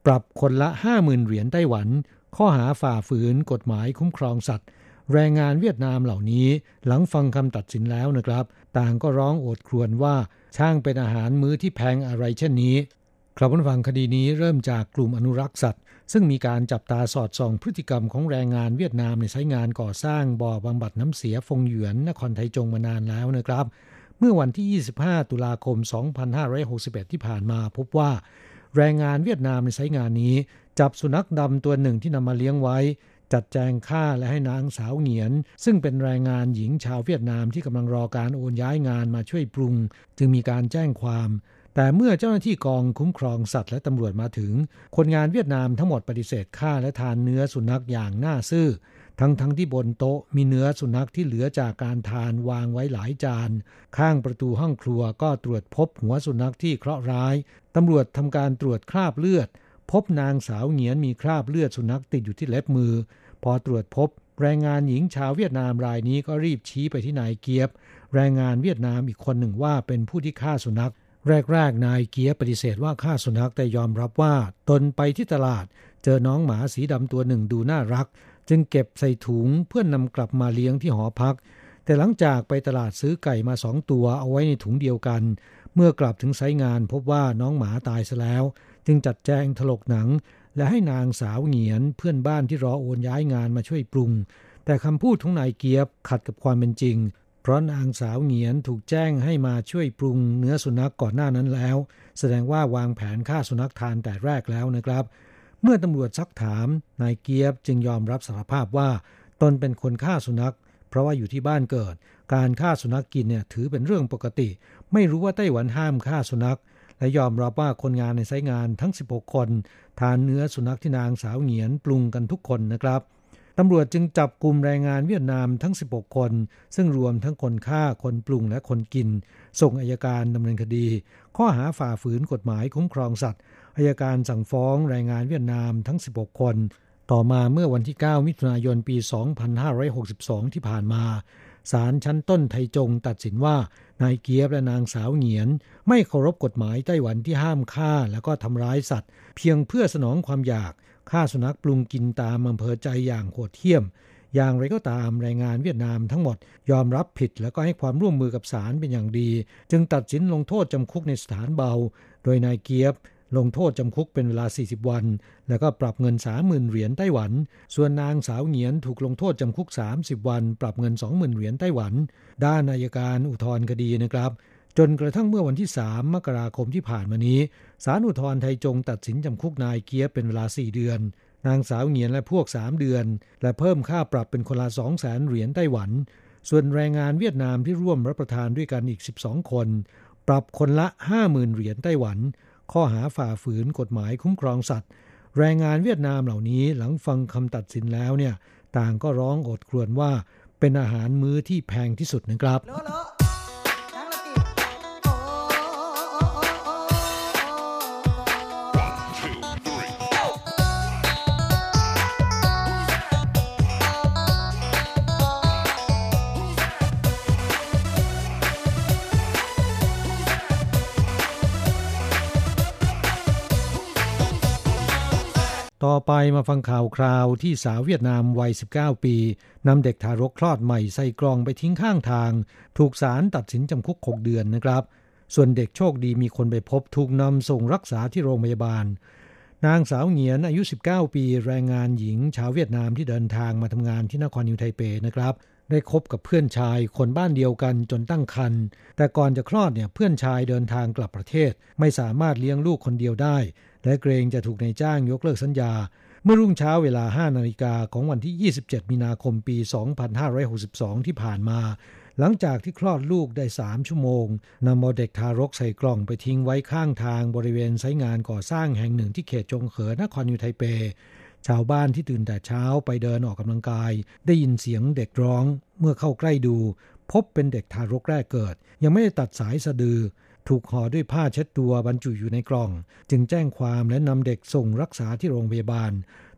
ปรับคนละ 50,000 เหรียญไต้หวัน ข้อหาฝ่าฝืนกฎหมายคุ้มครองสัตว์ แรงงานเวียดนามเหล่านี้หลังฟังคำตัดสินแล้วนะครับ ต่างก็ร้องโอดครวญว่าช่างเป็นอาหารมื้อที่แพงอะไรเช่นนี้ครับผู้ฟังคดีนี้เริ่มจากกลุ่มอนุรักษ์สัตว์ ซึ่งมีการจับตาสอดส่องพฤติกรรมของแรงงานเวียดนามในใช้งานก่อสร้างบ่อบำบัดน้ำเสียฟงหยวนนครไทจงมานานแล้วนะครับ เมื่อวันที่ 25 ตุลาคม 2561 ที่ผ่านมาพบว่า แรงงานเวียดนามในไซต์งานนี้ จับสุนัขดำตัวหนึ่งที่นำมาเลี้ยงไว้ จัดแจงฆ่าและให้นางสาวเหงียน ซึ่งเป็นแรงงานหญิงชาวเวียดนามที่กำลังรอการโอนย้ายงานมาช่วยปรุง จึงมีการแจ้งความ แต่เมื่อเจ้าหน้าที่กองคุ้มครองสัตว์และตำรวจมาถึง คนงานเวียดนามทั้งหมดปฏิเสธฆ่าและทานเนื้อสุนัขอย่างน่าซื่อ ทั้งทั้งที่บนโต๊ะมีเนื้อสุนัขที่เหลือจากการทานวางไว้หลายจาน ข้างประตูห้องครัวก็ตรวจพบหัวสุนัขที่เคราะห์ร้าย ตำรวจทำการตรวจคราบเลือด พบนางสาวเหงียนมีคราบเลือดสุนัขติดอยู่ที่เล็บมือ พอตรวจพบ แรงงานหญิงชาวเวียดนามรายนี้ก็รีบชี้ไปที่นายเกียบ แรงงานเวียดนามอีกคนหนึ่งว่าเป็นผู้ที่ฆ่าสุนัข แรกๆ นายเกียบปฏิเสธว่าฆ่าสุนัขแต่ยอมรับว่า ตนไปที่ตลาด เจอน้องหมาสีดำตัวหนึ่งดูน่ารัก จึงเก็บใส่ถุงเพื่อนนำกลับมาเลี้ยงที่หอพัก แต่หลังจากไปตลาดซื้อไก่มาสองตัวเอาไว้ในถุงเดียวกัน เมื่อกลับถึงไซงานพบว่าน้องหมาตายซะแล้ว จึงจัดแจงถลกหนัง และให้นางสาวเหงียนเพื่อนบ้านที่รอโอนย้ายงานมาช่วยปรุง แต่คำพูดของนายเกียบขัดกับความเป็นจริง เพราะนางสาวเหงียนถูกแจ้งให้มาช่วยปรุงเนื้อสุนัขก่อนหน้านั้นแล้ว แสดงว่าวางแผนฆ่าสุนัขทานแต่แรกแล้วนะครับ เมื่อตำรวจซักถามนายเกียบจึงยอมรับสารภาพว่า ตนเป็นคนฆ่าสุนัข เพราะว่าอยู่ที่บ้านเกิด การฆ่าสุนัขกินเนี่ยถือเป็นเรื่องปกติ ไม่รู้ว่าไต้หวันห้ามฆ่าสุนัข และยอมรับว่าคนงานในไซต์งานทั้ง 16 คน ทานเนื้อสุนัขที่นางสาวเหงียนปรุงกันทุกคนนะครับ ตำรวจจึงจับกลุ่มแรงงานเวียดนามทั้ง 16 คน ซึ่งรวมทั้งคนฆ่า คนปรุงและคนกิน ส่งอายการดำเนินคดี ข้อหาฝ่าฝืนกฎหมายคุ้มครองสัตว์อายการสั่งฟ้องแรงงานเวียดนามทั้ง 16 คน ต่อมาเมื่อวันที่ 9 มิถุนายนปี 2562 ที่ผ่านมาศาลชั้นต้นไทจงตัดสินว่า นายเกียบและนางสาวเหงียน ไม่เคารพกฎหมายไต้หวันที่ห้ามฆ่า และก็ทำร้ายสัตว์ เพียงเพื่อสนองความอยาก ฆ่าสุนัขปรุงกินตามอำเภอใจอย่างโหดเหี้ยม อย่างไรก็ตามแรงงานเวียดนามทั้งหมดยอมรับผิดแล้วก็ให้ความร่วมมือกับศาลเป็นอย่างดี จึงตัดสินลงโทษจำคุกในสถานเบา โดยนายเกียบลงโทษจำคุกเป็นเวลา 40 วัน แล้วก็ปรับเงิน 30,000 เหรียญไต้หวัน ส่วนนางสาวเหงียนถูกลงโทษจำคุก 30 วัน ปรับเงิน 20,000 เหรียญไต้หวัน ด้านอายการอุทธรณ์คดีนะครับ จนกระทั่งเมื่อวันที่ 3 มกราคมที่ผ่านมานี้ศาลอุทธรณ์ไทยจงตัดสินจำคุกนายเกียเป็นเวลา 4 เดือน นางสาวเงียนและพวก 3 เดือน และเพิ่มค่าปรับเป็นคนละ200,000เหรียญไต้หวัน ส่วนแรงงานเวียดนามที่ร่วมรับประทานด้วยกันอีก 12 คน ปรับคนละ 50,000 เหรียญไต้หวัน ข้อหาฝ่าฝืนกฎหมายคุ้มครองสัตว์ แรงงานเวียดนามเหล่านี้หลังฟังคำตัดสินแล้วเนี่ยต่างก็ร้องโอดครวญว่าเป็นอาหารมื้อที่แพงที่สุดนะครับ ต่อไปมาฟังข่าวคราวที่สาวเวียดนามวัย 19 ปีนำเด็กทารกคลอดใหม่ใส่กล่องไปทิ้งข้างทาง ถูกศาลตัดสินจำคุก 6 เดือนนะครับ ส่วนเด็กโชคดีมีคนไปพบถูกนำส่งรักษาที่โรงพยาบาล นางสาวเหงียนอายุ 19 ปีแรงงานหญิง ชาวเวียดนามที่เดินทางมาทำงานที่นครนิวไทเปนะครับ ได้คบกับเพื่อนชายคนบ้านเดียวกันจนตั้งครรภ์แต่ก่อนจะคลอดเนี่ยเพื่อนชายเดินทางกลับประเทศ ไม่สามารถเลี้ยงลูกคนเดียวได้ และเกรงจะถูกนายจ้างยกเลิกสัญญา เมื่อรุ่งเช้าเวลา 5 นาฬิกาของวันที่ 27 มีนาคมปี 2562 ที่ผ่านมา หลังจากที่คลอดลูกได้ 3 ชั่วโมงนำเอาเด็กทารกใส่กล่องไปทิ้งไว้ข้างทางบริเวณไซงานก่อสร้างแห่งหนึ่งที่เขตจงเขอนครนิวไทเป ชาวบ้านที่ตื่นแต่เช้าไปเดินออกกำลังกาย ได้ยินเสียงเด็กร้อง เมื่อเข้าใกล้ดู พบเป็นเด็กทารกแรกเกิด ยังไม่ได้ตัดสายสะดือ ถูกห่อด้วยผ้าเช็ดตัวบรรจุอยู่ในกล่อง จึงแจ้งความและนำเด็กส่งรักษาที่โรงพยาบาล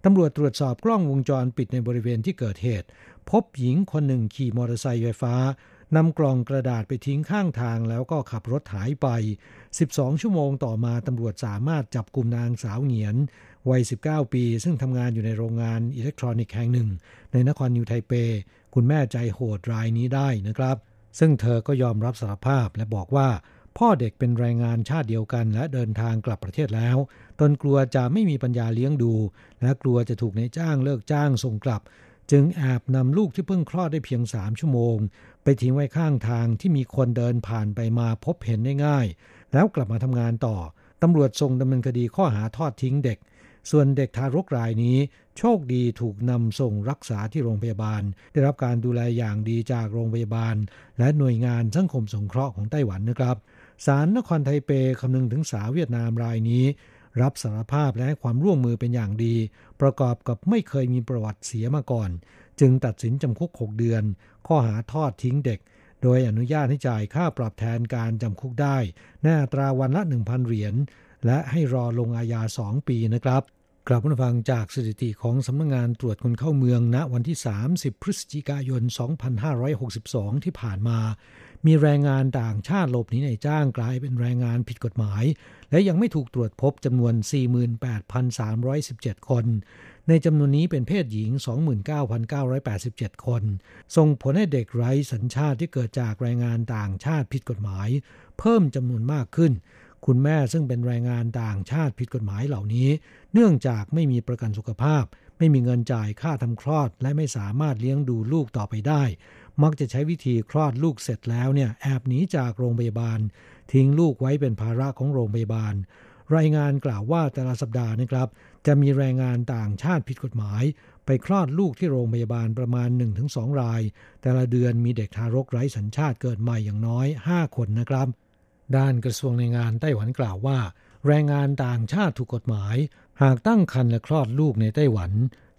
ตำรวจตรวจสอบกล้องวงจรปิดในบริเวณที่เกิดเหตุ พบหญิงคนหนึ่งขี่มอเตอร์ไซค์ไฟฟ้านำกล่องกระดาษไปทิ้งข้างทางแล้วก็ขับรถหายไป 12 ชั่วโมงต่อมาตำรวจสามารถจับกลุ่มนางสาวเหงียน วัย 19 ปี ซึ่งทำงานอยู่ในโรงงานอิเล็กทรอนิกส์แห่งหนึ่ง ในนครนิวไทเป คุณแม่ใจโหดรายนี้ได้นะครับ ซึ่งเธอก็ยอมรับสารภาพและบอกว่า พ่อเด็กเป็นแรงงานชาติเดียวกัน และเดินทางกลับประเทศแล้ว ตนกลัวจะไม่มีปัญญาเลี้ยงดู และกลัวจะถูกนายจ้างเลิกจ้างส่งกลับ จึงแอบนำลูกที่เพิ่งคลอดได้เพียง3ชั่วโมง ไปทิ้งไว้ข้างทางที่มีคนเดินผ่านไปมาพบเห็นได้ง่าย แล้วกลับมาทำงานต่อตำรวจส่งดำเนินคดีข้อหาทอดทิ้งเด็ก ส่วนเด็กทารกรายนี้ โชคดีถูกนำส่งรักษาที่โรงพยาบาล ได้รับการดูแลอย่างดีจากโรงพยาบาล และหน่วยงานสังคมสงเคราะห์ของไต้หวันนะครับ ศาลนครไทเปคำนึงถึงสาวเวียดนามรายนี้ รับสารภาพและให้ความร่วมมือเป็นอย่างดี ประกอบกับไม่เคยมีประวัติเสียมาก่อน จึงตัดสินจำคุก 6 เดือน ข้อหาทอดทิ้งเด็ก โดยอนุญาตให้จ่ายค่าปรับแทนการจำคุกได้ในอัตราวันละ 1,000 เหรียญและให้รอลงอาญา 2 ปีนะครับกลับมาฟังจากสถิติของสำนักงงานตรวจคนเข้าเมืองณวันที่ 30 พฤศจิกายน 2562 ที่ผ่านมา มีแรงงานต่างชาติหลบหนีในจ้างกลายเป็นแรงงานผิดกฎหมาย และยังไม่ถูกตรวจพบจำนวน 48,317 คน ในจำนวนนี้เป็นเพศหญิง 29,987 คน ส่งผลให้เด็กไร้สัญชาติที่เกิดจากแรงงานต่างชาติผิดกฎหมาย เพิ่มจำนวนมากขึ้น คุณแม่ซึ่งเป็นแรงงานต่างชาติผิดกฎหมายเหล่านี้ เนื่องจากไม่มีประกันสุขภาพ ไม่มีเงินจ่ายค่าทำคลอด และไม่สามารถเลี้ยงดูลูกต่อไปได้ มักจะใช้วิธีคลอดลูกเสร็จแล้วเนี่ยแอบหนีจากโรงพยาบาล ทิ้งลูกไว้เป็นภาระของโรงพยาบาล รายงานกล่าวว่าแต่ละสัปดาห์นะครับ จะมีแรงงานต่างชาติผิดกฎหมาย ไปคลอดลูกที่โรงพยาบาลประมาณ 1-2 ราย แต่ละเดือนมีเด็กทารกไร้สัญชาติเกิดใหม่อย่างน้อย 5 คนนะครับ ด้านกระทรวงแรงงานไต้หวันกล่าวว่า แรงงานต่างชาติถูกกฎหมาย หากตั้งครรภ์และคลอดลูกในไต้หวัน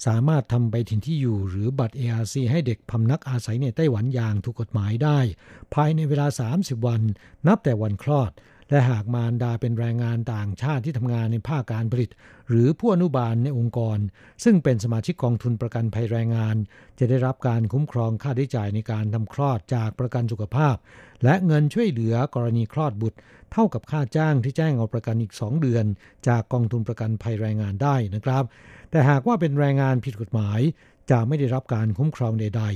สามารถทำไปถิ่นที่อยู่หรือบัตร ARC ให้เด็กพำนักอาศัยในไต้หวันอย่างถูกกฎหมายได้ ภายในเวลา 30 วัน นับแต่วันคลอด และหากมารดาเป็นแรงงานต่างชาติที่ทำงานในภาคการผลิต หรือผู้อนุบาลในองค์กร ซึ่งเป็นสมาชิกกองทุนประกันภัยแรงงาน จะได้รับการคุ้มครองค่าใช้จ่ายในการทำคลอดจากประกันสุขภาพ และเงินช่วยเหลือกรณีคลอดบุตร เท่ากับค่าจ้างที่แจ้งเอาประกันอีก 2 เดือน จากกองทุนประกันภัยแรงงานได้นะครับ แต่หากว่าเป็นแรงงานผิดกฎหมาย จะไม่ได้รับการคุ้มครองใด ๆ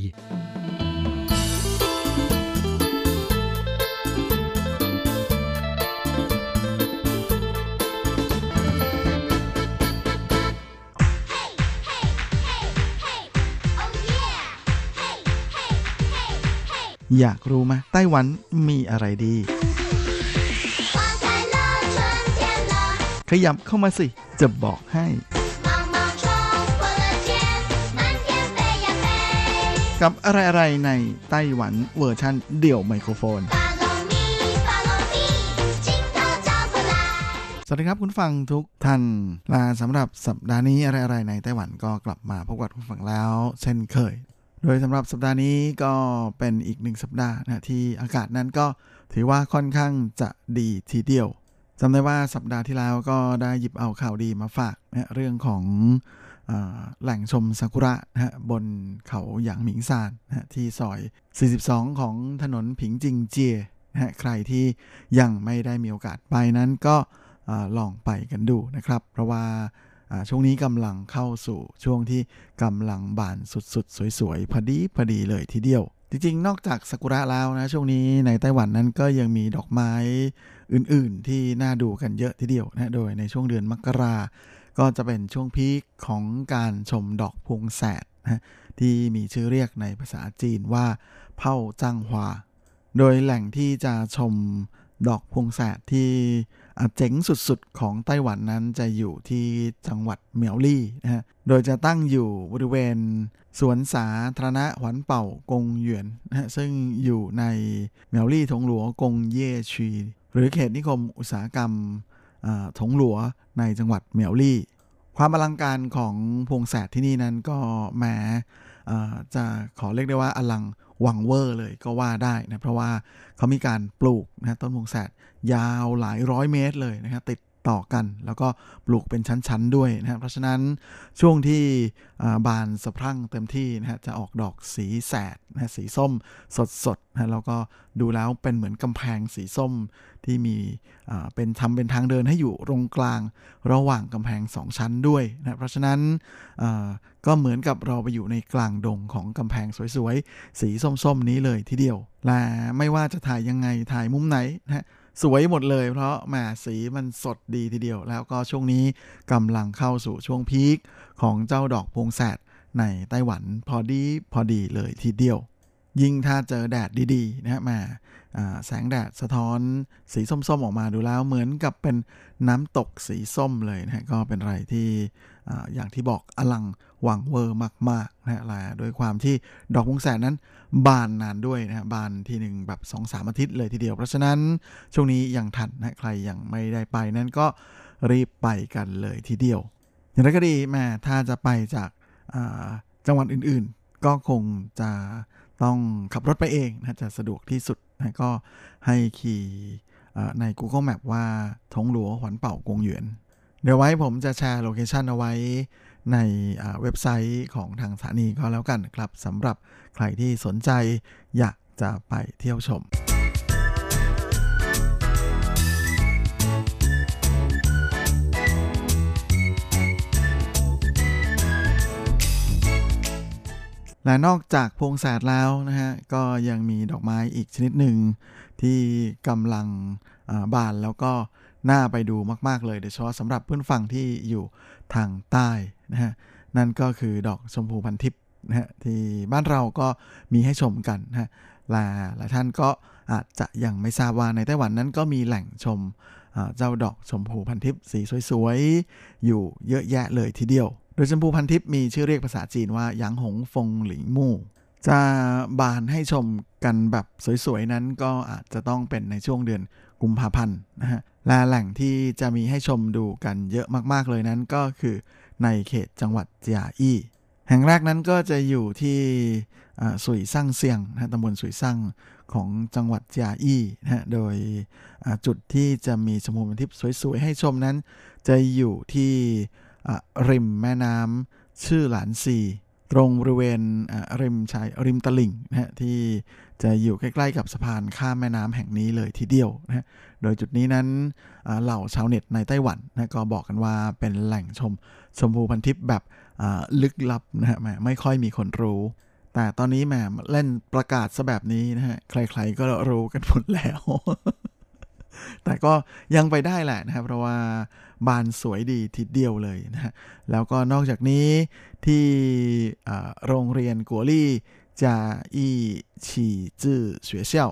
อยากรู้ไหมไต้หวันมีอะไรดี ขยับเข้ามาสิ จะบอกให้ กับอะไรๆในไต้หวันเวอร์ชันเดี่ยวไมโครโฟน สวัสดีครับคุณฟังทุกท่านลาสำหรับสัปดาห์นี้อะไรๆในไต้หวันก็กลับมาพบกับคุณฟังแล้ว เช่นเคย โดยสำหรับสัปดาห์นี้ก็เป็นอีกหนึ่งสัปดาห์นะที่อากาศนั้นก็ถือว่าค่อนข้างจะดีทีเดียว จำได้ว่าสัปดาห์ที่แล้วก็ได้หยิบเอาข่าวดีมาฝากนะเรื่องของอแหล่งชมซากุระนะฮะบนเขาหยางหมิงซานนะที่ซอย 42 ของถนนผิงจิงเจียนะฮะใครที่ยังไม่ได้มีโอกาสไปนั้นก็ลองไปกันดูนะครับ เพราะว่าอ่าช่วงนี้กำลังเข้าสู่ช่วงที่กำลังบานสุดๆ สวยๆ พอดีพอดีเลยทีเดียว จริงๆ นอกจากซากุระแล้วนะ ช่วงนี้ในไต้หวันนั้นก็ยังมีดอกไม้ อื่นๆที่น่าดูกันเยอะทีเดียวนะโดยในช่วงเดือนมกรา ก็จะเป็นช่วงพีคของการชมดอกพวงแสดนะที่มีชื่อเรียกในภาษาจีนว่าเผ่าจังหวา โดยแหล่งที่จะชมดอกพวงแสดที่เจ๋งสุดๆ ของไต้หวันนั้นจะอยู่ที่จังหวัดเหมียวลี่นะฮะ โดยจะตั้งอยู่บริเวณสวนสาธารณะหวันเป่ากงหยวนนะฮะซึ่งอยู่ในเหมียวลี่ถงหลัวกงเย่ชี หรือเขตนิคมอุตสาหกรรมถงหลัวในจังหวัดเหมียวลี่ ความอลังการของพวงแสดที่นี่นั้นก็แหมอ่าจะขอเรียกได้ว่าอลังวังเวอร์เลยก็ว่าได้นะเพราะว่าเขามีการปลูกนะต้นพวงแสดยาวหลายร้อยเมตรเลยนะครับติด ต่อกัน แล้วก็ปลูกเป็นชั้นๆด้วยนะครับเพราะฉะนั้นช่วงที่บานสะพรั่งเต็มที่นะฮะจะออกดอกสีแสดนะฮะสีส้มสดๆนะแล้วก็ดูแล้วเป็นเหมือนกำแพงสีส้มที่มีเป็นทำเป็นทางเดินให้อยู่ตรงกลางระหว่างกำแพงสองชั้นด้วยนะเพราะฉะนั้นก็เหมือนกับเราไปอยู่ในกลางดงของกำแพงสวยๆ สีส้มๆนี้เลยทีเดียว และไม่ว่าจะถ่ายยังไงถ่ายมุมไหนนะ สวยหมดเลย เพราะแหมสีมันสดดีทีเดียว แล้วก็ช่วงนี้กำลังเข้าสู่ช่วงพีคของเจ้าดอกพวงแสดในไต้หวันพอดีพอดีเลยทีเดียว ยิ่งถ้าเจอแดดดีๆนะฮะมาแสงแดดสะท้อนสีส้มๆออกมาดูแล้วเหมือนกับเป็นน้ำตกสีส้มเลยนะฮะก็เป็นอะไรที่ออย่างที่บอกอลัง หวังเวอร์มากๆนะฮะละโดยความที่ดอกพวงแสดนั้นบานนานด้วยนะฮะบานทีหนึ่งแบบ2อสามอาทิตย์เลยทีเดียว เพราะฉะนั้นช่วงนี้ยังทันนะใครยังไม่ได้ไปนั้นก็รีบไปกันเลยทีเดียว อย่างไรก็ดีแม่ถ้าจะไปจากาจังหวัดอื่นๆ ก็คงจะต้องขับรถไปเองนะจะสะดวกที่สุดนะก็ให้ขี่ใน Google Map ว่าทงหลัวหวันเป่ากงหยวนเดี๋ยวไว้ผมจะแชร์ location เอาไว้ ในเว็บไซต์ของทางสถานีก็แล้วกันครับสำหรับใครที่สนใจอยากจะไปเที่ยวชมและนอกจากพวงแสดแล้วนะฮะก็ยังมีดอกไม้อีกชนิดหนึ่งที่กำลังบานแล้วก็น่าไปดูมาก ๆ เลยโดยเฉพาะสำหรับเพื่อนฟังที่อยู่ทางใต้ นะฮะนั่นก็คือดอกชมพูพันทิพย์นะฮะที่บ้านเราก็มีให้ชมกันนะฮะและหลายท่านก็อาจจะยังไม่ทราบว่าในไต้หวันนั้นก็มีแหล่งชมเจ้าดอกชมพูพันทิพย์สีสวยๆ อยู่เยอะแยะเลยทีเดียว โดยชมพูพันทิพย์มีชื่อเรียกภาษาจีนว่าหยางหงฟงหลิงมู่ จะบานให้ชมกันแบบสวยๆ นั้นก็อาจจะต้องเป็นในช่วงเดือนกุมภาพันธ์นะฮะและแหล่งที่จะมีให้ชมดูกันเยอะมากๆเลยนั้นก็คือ ในเขตจังหวัดเจียอี้ แห่งแรกนั้นก็จะอยู่ที่สุยซั่งเซียงนะตำบลสุยซั่งของจังหวัดเจียอี้นะโดยจุดที่จะมีชมพูทิพย์สวยๆ ให้ชมนั้น จะอยู่ที่ริมแม่น้ำชื่อหลานซีตรงบริเวณริมชายริมตลิ่งนะฮะที่จะอยู่ใกล้ๆกับสะพานข้ามแม่น้ำแห่งนี้เลยทีเดียวนะฮะโดยจุดนี้นั้นเหล่าชาวเน็ตในไต้หวันนะก็บอกกันว่าเป็นแหล่งชม ชมพูพันทิพย์แบบลึกลับนะฮะไม่ค่อยมีคนรู้ แต่ตอนนี้แหมเล่นประกาศซะแบบนี้นะฮะใครๆก็รู้กันหมดแล้ว แต่ก็ยังไปได้แหละนะครับ เพราะว่าบานสวยดีทีเดียวเลยนะฮะแล้วก็นอกจากนี้ที่โรงเรียนกัวลี่จาอีฉีจื้อเสวยเซี่ยว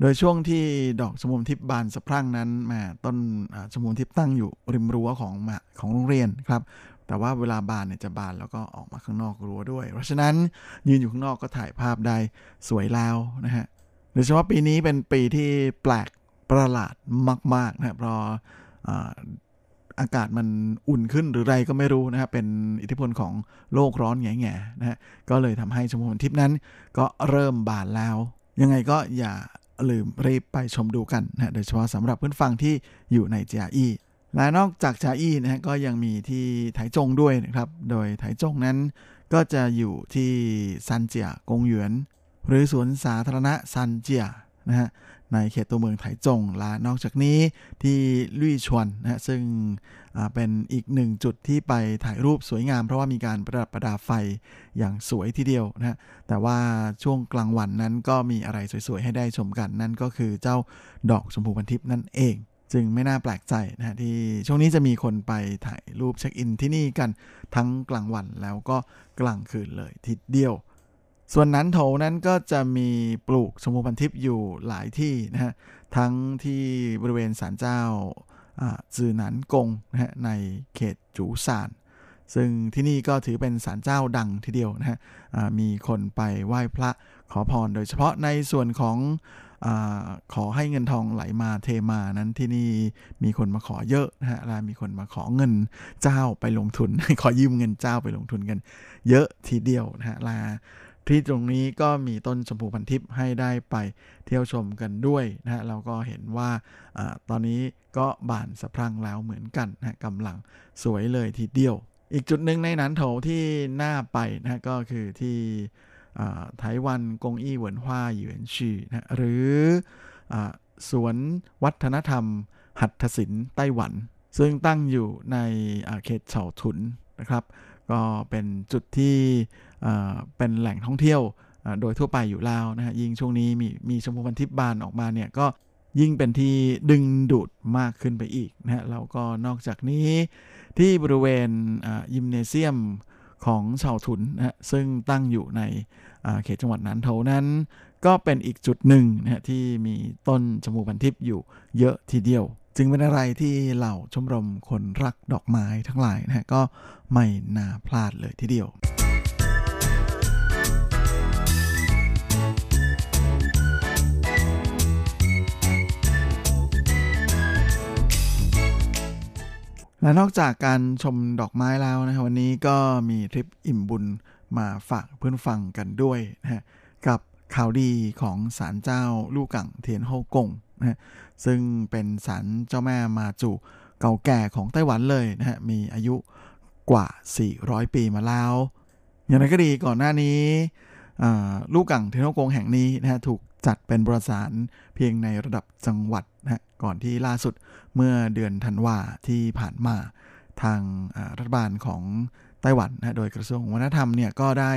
โดยช่วงที่ดอกชมพูทิพย์บานสะพรั่งนั้นมาต้นชมพูทิพย์ตั้งอยู่ริมรั้วของของโรงเรียนครับ แต่ว่าเวลาบานเนี่ยจะบานแล้วก็ออกมาข้างนอกรั้วด้วย เพราะฉะนั้นยืนอยู่ข้างนอกก็ถ่ายภาพได้สวยแล้วนะฮะโดยเฉพาะปีนี้เป็นปีที่แปลกประหลาดมากๆนะเพราะอากาศมันอุ่นขึ้นหรือไรก็ไม่รู้นะครับเป็นอิทธิพลของโลกร้อนแง่ๆนะฮะก็เลยทำให้ชมพูทิพย์นั้นก็เริ่มบานแล้ว ยังไงก็อย่าลืมรีบไปชมดูกันนะโดยเฉพาะสำหรับเพื่อนฟังที่อยู่ในจาอี และนอกจากจาอีนะฮะก็ยังมีที่ไถจงด้วยนะครับ โดยไถจงนั้นก็จะอยู่ที่ซันเจียกงหยวน หรือสวนสาธารณะซันเจียนะฮะในเขตตัวเมืองไถจงและนอกจากนี้ที่ลุยชวนนะฮะซึ่งเป็นอีกหนึ่งจุดที่ไปถ่ายรูปสวยงาม เพราะว่ามีการประดับประดาไฟอย่างสวยทีเดียวนะฮะแต่ว่าช่วงกลางวันนั้นก็มีอะไรสวยๆ ให้ได้ชมกันนั่นก็คือเจ้าดอกชมพูพันทิพย์นั่นเอง จึงไม่น่าแปลกใจนะฮะที่ช่วงนี้จะมีคนไปถ่ายรูปเช็คอินที่นี่กันทั้งกลางวันแล้วก็กลางคืนเลยทีเดียว ส่วนนั้นโถนั้นก็จะมีปลูกชมพูพันทิพย์อยู่หลายที่นะฮะทั้งที่บริเวณศาลเจ้าจือหนันกงนะฮะในเขตจูซาน ซึ่งที่นี่ก็ถือเป็นศาลเจ้าดังทีเดียวนะฮะมีคนไปไหว้พระขอพรโดยเฉพาะในส่วนของ อขอให้เงินทองไหลมาเทมานั้นที่นี่มีคนมาขอเยอะนะฮะและมีคนมาขอเงินเจ้าไปลงทุน ขอยืมเงินเจ้าไปลงทุนกัน เยอะทีเดียวนะฮะลาที่ตรงนี้ก็มีต้นชมพูพันทิพย์ให้ได้ไปเที่ยวชมกันด้วยนะฮะเราก็เห็นว่าอตอนนี้ก็บานสะพรั่งแล้วเหมือนกันนะกำลังสวยเลยทีเดียว อีกจุดหนึ่งในนั้นโถที่น่าไปนะก็คือที่ ไต้หวันกงอี้เหวินฮวาหยวนชีนะหรืออสวนวัฒนธรรม หัตถศิลป์ไต้หวัน ซึ่งตั้งอยู่ในเขตเฉาถุนนะครับ ก็เป็นจุดที่เป็นแหล่งท่องเที่ยวโดยทั่วไปอยู่แล้วนะฮะยิ่งช่วงนี้มีมีชมพูพันทิพย์บานออกมาเนี่ยก็ยิ่งเป็นที่ดึงดูดมากขึ้นไปอีกนะฮะแล้วก็นอกจากนี้ที่บริเวณยิมเนเซียม ของชาวทุนนะฮะซึ่งตั้งอยู่ในเขตจังหวัดนันโถนั้น ก็เป็นอีกจุดหนึ่งนะฮะที่มีต้นชมพูพันทิพย์อยู่เยอะทีเดียว จึงเป็นอะไรที่เหล่าชมรมคนรักดอกไม้ทั้งหลายนะฮะก็ไม่น่าพลาดเลยทีเดียว และนอกจากการชมดอกไม้แล้วนะวันนี้ก็มีทริปอิ่มบุญมาฝากเพื่อนฟังกันด้วยนะฮะกับข่าวดีของศาลเจ้าลู่กังเทียนโฮกงนะฮะซึ่งเป็นศาลเจ้าแม่มาจูเก่าแก่ของไต้หวันเลยนะฮะมีอายุกว่า 400 ปีมาแล้ว อย่างไรก็ดีก่อนหน้านี้ลู่กังเทียนโฮกงแห่งนี้นะฮะถูก จัดเป็นบริษัทเพียงในระดับจังหวัดนะฮะก่อนที่ล่าสุดเมื่อเดือนธันวาที่ผ่านมาทางรัฐบาลของไต้หวันนะโดยกระทรวงวัฒนธรรมเนี่ยก็ได้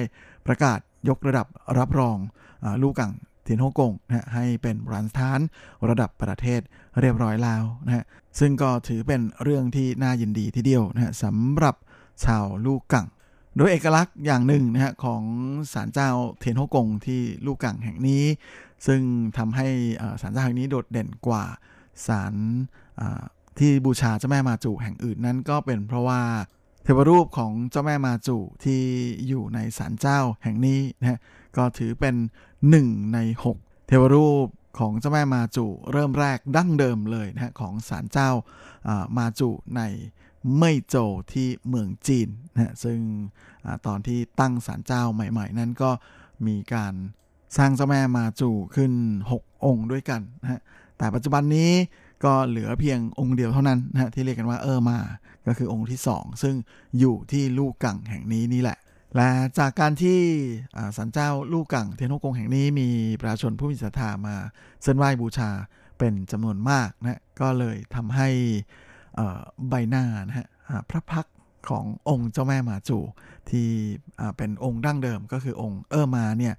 ประกาศยกระดับรับรองอลูกกังเทียนโฮกงนะให้เป็นร้านสถานระดับประเทศเรียบร้อยแล้วนะฮะซึ่งก็ถือเป็นเรื่องที่น่ายินดีทีเดียวนะฮะสำหรับชาวลูกกัง โดยเอกลักษณ์อย่างหนึ่งนะฮะของศาลเจ้าเทียนโฮกงที่ลูกกังแห่งนี้ ซึ่งทำให้ศาลเจ้าแห่งนี้โดดเด่นกว่าศาลที่บูชาเจ้าแม่มาจูแห่งอื่นนั้นก็เป็นเพราะว่าเทวรูปของเจ้าแม่มาจูที่อยู่ในศาลเจ้าแห่งนี้นะก็ถือเป็นหนึ่งใน 6 เทวรูปของเจ้าแม่มาจูเริ่มแรกดั้งเดิมเลยนะของศาลเจ้ามาจูในเม่ยโจที่เมืองจีนนะซึ่งอตอนที่ตั้งศาลเจ้าใหม่ ๆ นั้นก็มีการ สร้างเจ้าแม่มาจูขึ้น 6 องค์ด้วยกันนะฮะแต่ปัจจุบันนี้ก็เหลือเพียงองค์เดียวเท่านั้นนะที่เรียกกันว่าเออมา ก็คือองค์ที่ 2 ซึ่งอยู่ที่ลูกกังแห่งนี้นี่แหละ และจากการที่สันเจ้าลูกกังเทียนฮกงแห่งนี้มีประชาชนผู้มีศรัทธามาเส้นไหว้บูชาเป็นจำนวนมากนะก็เลยทำให้ใบหน้านะฮะพระพักขององค์เจ้าแม่มาจู ที่เป็นองค์ดั้งเดิมก็คือองค์เออมาเนี่ย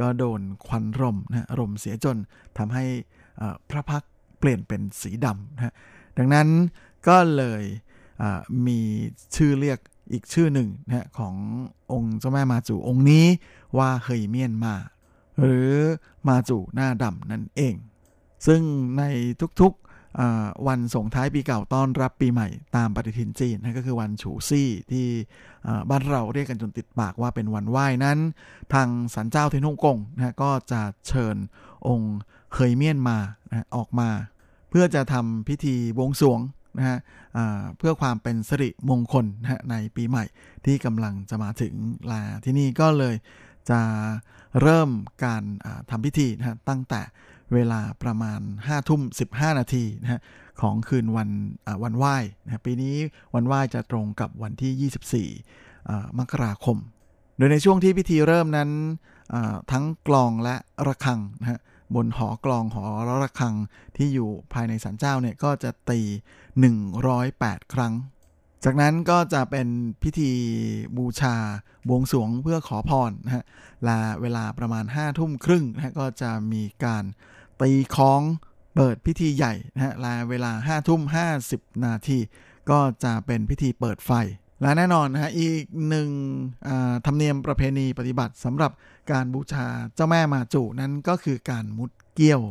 ก็โดนควันรมนะรมเสียจนทำให้พระพักเปลี่ยนเป็นสีดำนะดังนั้นก็เลยมีชื่อเรียกอีกชื่อหนึ่งนะขององค์เจ้าแม่มาจูองค์นี้ว่าเฮยเมียนมา หรือมาจูหน้าดำนั่นเอง ซึ่งในทุกๆ วันส่งท้ายปีเก่าต้อนรับปีใหม่ตามปฏิทินจีนนะก็คือวันฉูซี่ที่บ้านเราเรียกกันจนติดปากว่าเป็นวันไหว้นั้น ทางสันเจ้าเทนฮ่องกงนะก็จะเชิญองค์เฮยเมียนมานะออกมา เพื่อจะทำพิธีบวงสวงนะฮะเพื่อความเป็นสิริมงคลนะในปีใหม่ที่กำลังจะมาถึงลาที่นี่ก็เลยจะเริ่มการทำพิธีนะตั้งแต่ เวลาประมาณ5ทุ่ม15นาทีนะฮะของคืนวันวันไหว้นะปีนี้วันไหว้จะตรงกับวันที่ 24 มกราคม โดยในช่วงที่พิธีเริ่มนั้นทั้งกลองและระฆังนะฮะบนหอกลองหอระฆังที่อยู่ภายในศาลเจ้าเนี่ยก็จะตี 108 ครั้ง จากนั้นก็จะเป็นพิธีบูชาบวงสวงเพื่อขอพรนะฮะลาเวลาประมาณ5ทุ่มครึ่งนะฮะก็จะมีการ ตีคล้องเปิดพิธีใหญ่นะฮะลาเวลา5ทุ่ม50นาทีก็จะเป็นพิธีเปิดไฟ และแน่นอนนะฮะอีกหนึ่งธรรมเนียมประเพณีปฏิบัติสำหรับการบูชาเจ้าแม่มาจุนั้นก็คือการมุดเกี้ยว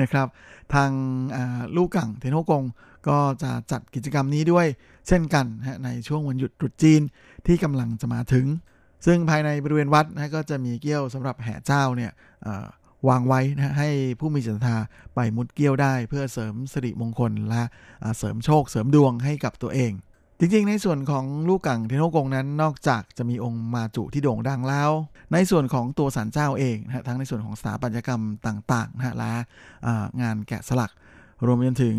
นะครับ ทางลูกกังเทนโฮกงก็จะจัดกิจกรรมนี้ด้วยเช่นกันนะในช่วงวันหยุดตรุษจีนที่กำลังจะมาถึง ซึ่งภายในบริเวณวัดนะก็จะมีเกี้ยวสำหรับแห่เจ้าเนี่ย วางไว้นะให้ผู้มีศรัทธาไปมุดเกี้ยวได้ เพื่อเสริมสิริมงคลและเสริมโชคเสริมดวงให้กับตัวเอง จริงๆ ในส่วนของลูกกังเทนโกงนั้นนอกจากจะมีองค์มาจุที่โด่งดังแล้ว ในส่วนของตัวสันเจ้าเองนะทั้งในส่วนของสถาปัตยกรรมต่างๆนะและงานแกะสลัก รวมจนถึง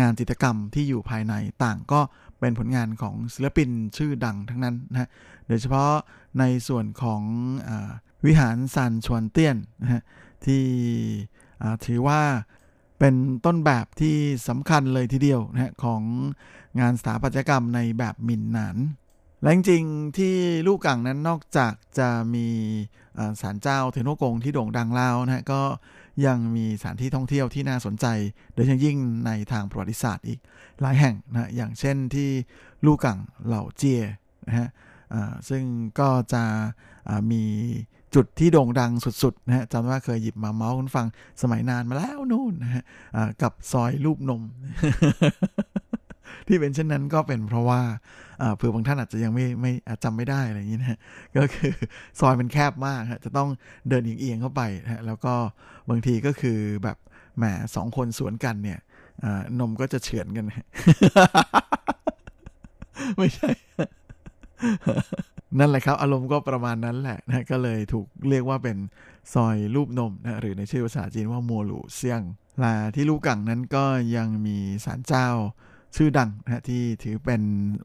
งานจิตรกรรมที่อยู่ภายในต่างก็เป็นผลงานของศิลปินชื่อดังทั้งนั้นนะโดยเฉพาะในส่วนของ วิหารซันชวนเตี้ยนนะที่ถือว่าเป็นต้นแบบที่สำคัญเลยทีเดียวนะของงานสถาปัตยกรรมในแบบมินหนานและจริงๆที่ลูกกังนั้นนอกจากจะมีศาลเจ้าเทนโนกงที่โด่งดังแล้วนะก็ยังมีสถานที่ท่องเที่ยวที่น่าสนใจ โดยเฉพาะยิ่งในทางประวัติศาสตร์อีกหลายแห่งนะอย่างเช่นที่ลูกกังเหล่าเจียนะฮะซึ่งก็จะมี จุดที่โด่งดังสุดๆนะฮะจำว่าเคยหยิบมาเมาส์คุณฟังสมัยนานมาแล้วนู่นนะฮะกับซอยรูปนม ที่เป็นเช่นนั้นก็เป็นเพราะว่าเผื่อบางท่านอาจจะยังไม่ไม่จำไม่ได้อะไรอย่างนี้นะก็คือซอยมันแคบมากฮะจะต้องเดินเอียงๆเข้าไปนะแล้วก็บางทีก็คือแบบแหมสองคนสวนกันเนี่ยนมก็จะเฉือนกัน ไม่ใช่ นั่นแหละครับ อารมณ์ก็ประมาณนั้นแหละนะก็เลยถูกเรียกว่าเป็นซอยรูปนมนะหรือในชื่อภาษาจีนว่าโมหลูเซียงลาที่ลูกกังนั้นก็ยังมีศาลเจ้าชื่อดังนะที่ถือเป็น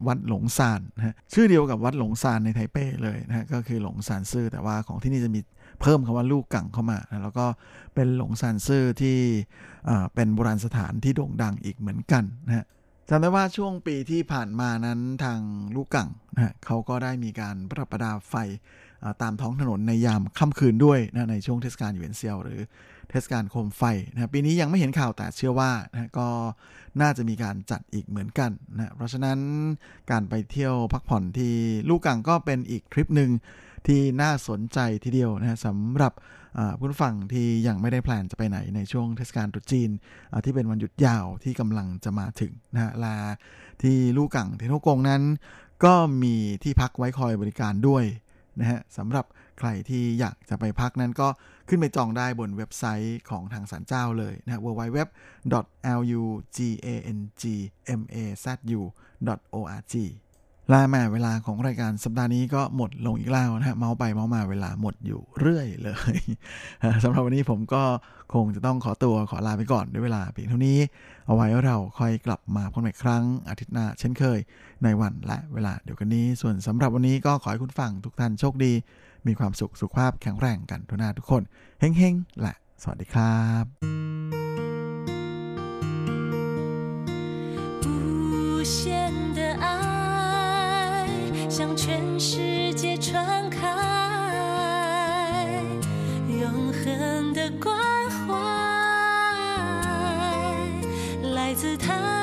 วัดหลงซานนะชื่อเดียวกับวัดหลงซานในไทเป้เลยนะก็คือหลงซานซื่อแต่ว่าของที่นี่จะมีเพิ่มคำว่าลูกกังเข้ามานะแล้วก็เป็นหลงซานซื่อที่เป็นโบราณสถานที่โด่งดังอีกเหมือนกันนะ จำได้ว่าช่วงปีที่ผ่านมานั้นทางลูกกังนะเขาก็ได้มีการประประดาไฟตามท้องถนนในยามค่ำคืนด้วยนะในช่วงเทศกาลหยวนเซียวหรือเทศกาลโคมไฟนะปีนี้ยังไม่เห็นข่าวแต่เชื่อว่านะก็น่าจะมีการจัดอีกเหมือนกันนะเพราะฉะนั้นการไปเที่ยวพักผ่อนที่ลูกกังก็เป็นอีกทริปหนึ่ง ที่น่าสนใจทีเดียวนะสำหรับผู้ฟังที่ยังไม่ได้แพลนจะไปไหนในช่วงเทศกาลตรุษจีนที่เป็นวันหยุดยาวที่กำลังจะมาถึงนะฮะลาที่ลู่กังเทนโกงนั้น ก็มีที่พักไว้คอยบริการด้วยนะฮะสำหรับใครที่อยากจะไปพักนั้นก็ขึ้นไปจองได้บนเว็บไซต์ของทางสารเจ้าเลยนะ www.lugangmazu.org ลามาเวลาของรายการสัปดาห์นี้ก็หมดลงอีกแล้วนะฮะเมาไปเมามาเวลาหมดอยู่เรื่อยเลยสำหรับวันนี้ผมก็คงจะต้องขอตัวขอลาไปก่อนด้วยเวลาเพียงเท่านี้ เอาไว้เราค่อยกลับมาพบกันอีกครั้งอาทิตย์หน้าเช่นเคย ในวันและเวลาเดียวกันนี้ ส่วนสำหรับวันนี้ก็ขอให้คุณฟังทุกท่านโชคดี มีความสุขสุขภาพแข็งแรงกันทุกหน้าทุกคนเฮ้งๆและสวัสดีครับ不屑。向全世界传开，永恒的关怀来自他